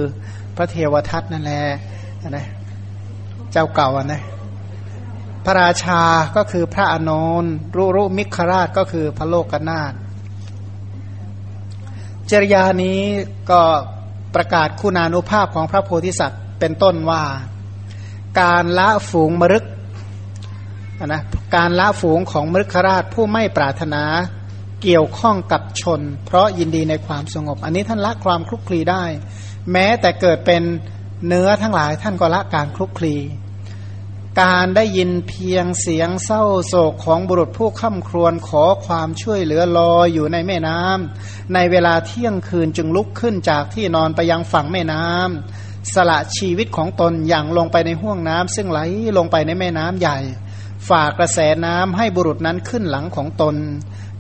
พระเทวทัตนั่นแหละนะเจ้าเก่านะ พระราชาก็คือพระอนนท์รุรุมิคราชก็คือพระโลกนาถจริยานี้ก็ประกาศคุณานุภาพของพระโพธิสัตว์ เป็นต้นว่า การละฝูงมรึกนะการละฝูงของมรึกราชผู้ไม่ปรารถนาเกี่ยวข้องกับชน เพราะยินดีในความสงบ อันนี้ท่านละความคลุกคลีได้ แม้แต่เกิดเป็นเนื้อทั้งหลายท่านก็ละการคลุกคลี การได้ยินเพียงเสียงเศร้าโศกของบุรุษผู้ข้าครวญขอความช่วยเหลือลอยอยู่ในแม่น้ำในเวลาเที่ยงคืนจึงลุกขึ้นจากที่นอนไปยังฝั่งแม่น้ำสละชีวิตของตนอย่างลงไปในห้วงน้ำซึ่งไหลลงไปในแม่น้ำใหญ่ ฝากกระแสน้ำให้บุรุษนั้นขึ้นหลังของตน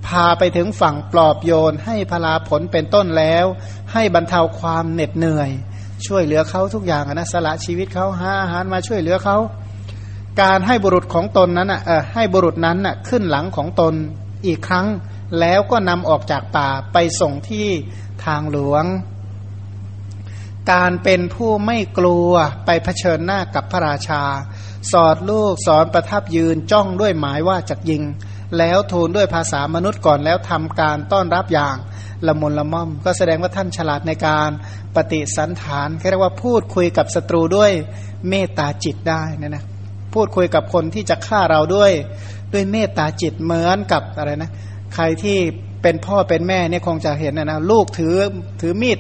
พาไปถึงฝั่งปลอบโยนให้พลาผลเป็นต้นแล้ว ให้บรรเทาความเหน็ดเหนื่อย ช่วยเหลือเขาทุกอย่างนะสละชีวิตเขาหาอาหารมาช่วยเหลือเขา การให้บุรุษของตนนั้นอะให้บุรุษนั้นอะขึ้นหลังของตนอีกครั้ง แล้วก็นำออกจากป่าไปส่งที่ทางหลวง การเป็นผู้ไม่กลัวไปเผชิญหน้ากับพระราชา สอดลูกสอนประทับยืนจ้องด้วยหมายว่าจะยิง แล้วทูลด้วยภาษามนุษย์ก่อนแล้วทำการต้อนรับอย่างละมุนละม่อม ก็แสดงว่าท่านฉลาดในการปฏิสันฐานเรียกว่าพูดคุยกับศัตรูด้วยเมตตาจิตได้นะนะ พูดคุยกับคนที่จะฆ่าเราด้วยด้วยเมตตาจิตเหมือนกับอะไรนะ ใครที่เป็นพ่อเป็นแม่เนี่ยคงจะเห็นนะนะลูกถือถือมีด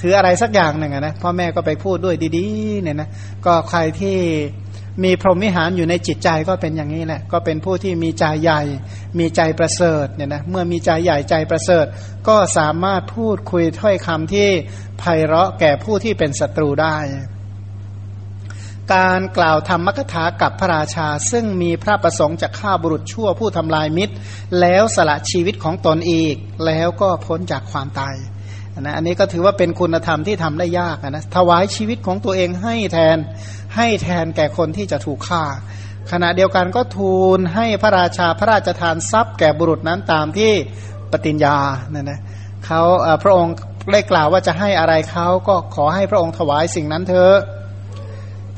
ถืออะไรสักอย่างหนึ่งนะพ่อแม่ก็ไปพูดด้วยดีๆเนี่ยนะก็ใครที่มีพรหมวิหารอยู่ในจิตใจก็เป็นอย่างนี้แหละก็เป็นผู้ที่มีใจใหญ่ มีใจประเสริฐเนี่ยนะเมื่อมีใจใหญ่ใจประเสริฐ ก็สามารถพูดคุยถ้อยคำที่ไพเราะแก่ผู้ที่เป็นศัตรูได้ การกล่าวธรรมกถากับพระราชา ซึ่งมีพระประสงค์จะฆ่าบุรุษชั่วผู้ทำลายมิตร แล้วสละชีวิตของตนอีก แล้วก็พ้นจากความตายนะอันนี้ก็ถือว่าเป็นคุณธรรมที่ทำได้ยากนะถวายชีวิตของตัวเองให้แทนให้แทนแก่คนที่จะถูกฆ่า ขณะเดียวกันก็ทูลให้พระราชาพระราชทานทรัพย์แก่บุรุษนั้นตามที่ปฏิญญาเนี่ยนะเขาพระองค์ได้กล่าวว่าจะให้อะไรเขาก็ขอให้พระองค์ถวายสิ่งนั้นเถอะ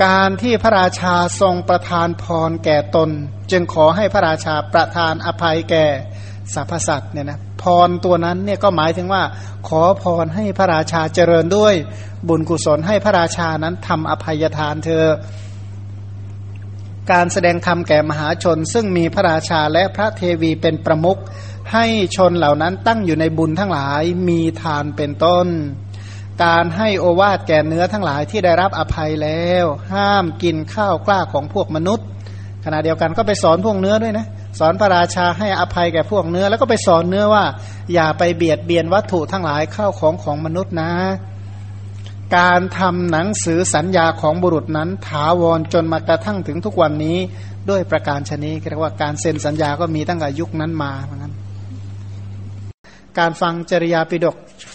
การที่พระราชาทรงประทานพรแก่ตน จึงขอให้พระราชาประทานอภัยแก่สรรพสัตว์เนี่ยนะพรตัวนั้นเนี่ยก็หมายถึงว่า ขอพรให้พระราชาเจริญด้วย บุญกุศลให้พระราชานั้นทำอภัยทานเธอ การแสดงธรรมแก่มหาชน ซึ่งมีพระราชาและพระเทวีเป็นประมุขให้ชนเหล่านั้นตั้งอยู่ในบุญทั้งหลายมีทานเป็นต้น การให้โอวาทแก่เนื้อทั้งหลายที่ได้รับอภัยแล้ว ห้ามกินข้าวกล้าของพวกมนุษย์ ขณะเดียวกันก็ไปสอนพวกเนื้อด้วยนะสอนพระราชาให้อภัยแก่พวกเนื้อ แล้วก็ไปสอนเนื้อว่า อย่าไปเบียดเบียนวัตถุทั้งหลายเข้าของของมนุษย์นะ การทำหนังสือสัญญาของบุรุษนั้นถาวรจนมากระทั่งถึงทุกวันนี้ด้วยประการชนีเรียกว่าการเซ็นสัญญาก็มีตั้งแต่ยุคนั้นมาเหมือนกันการฟังจริยาปิฎก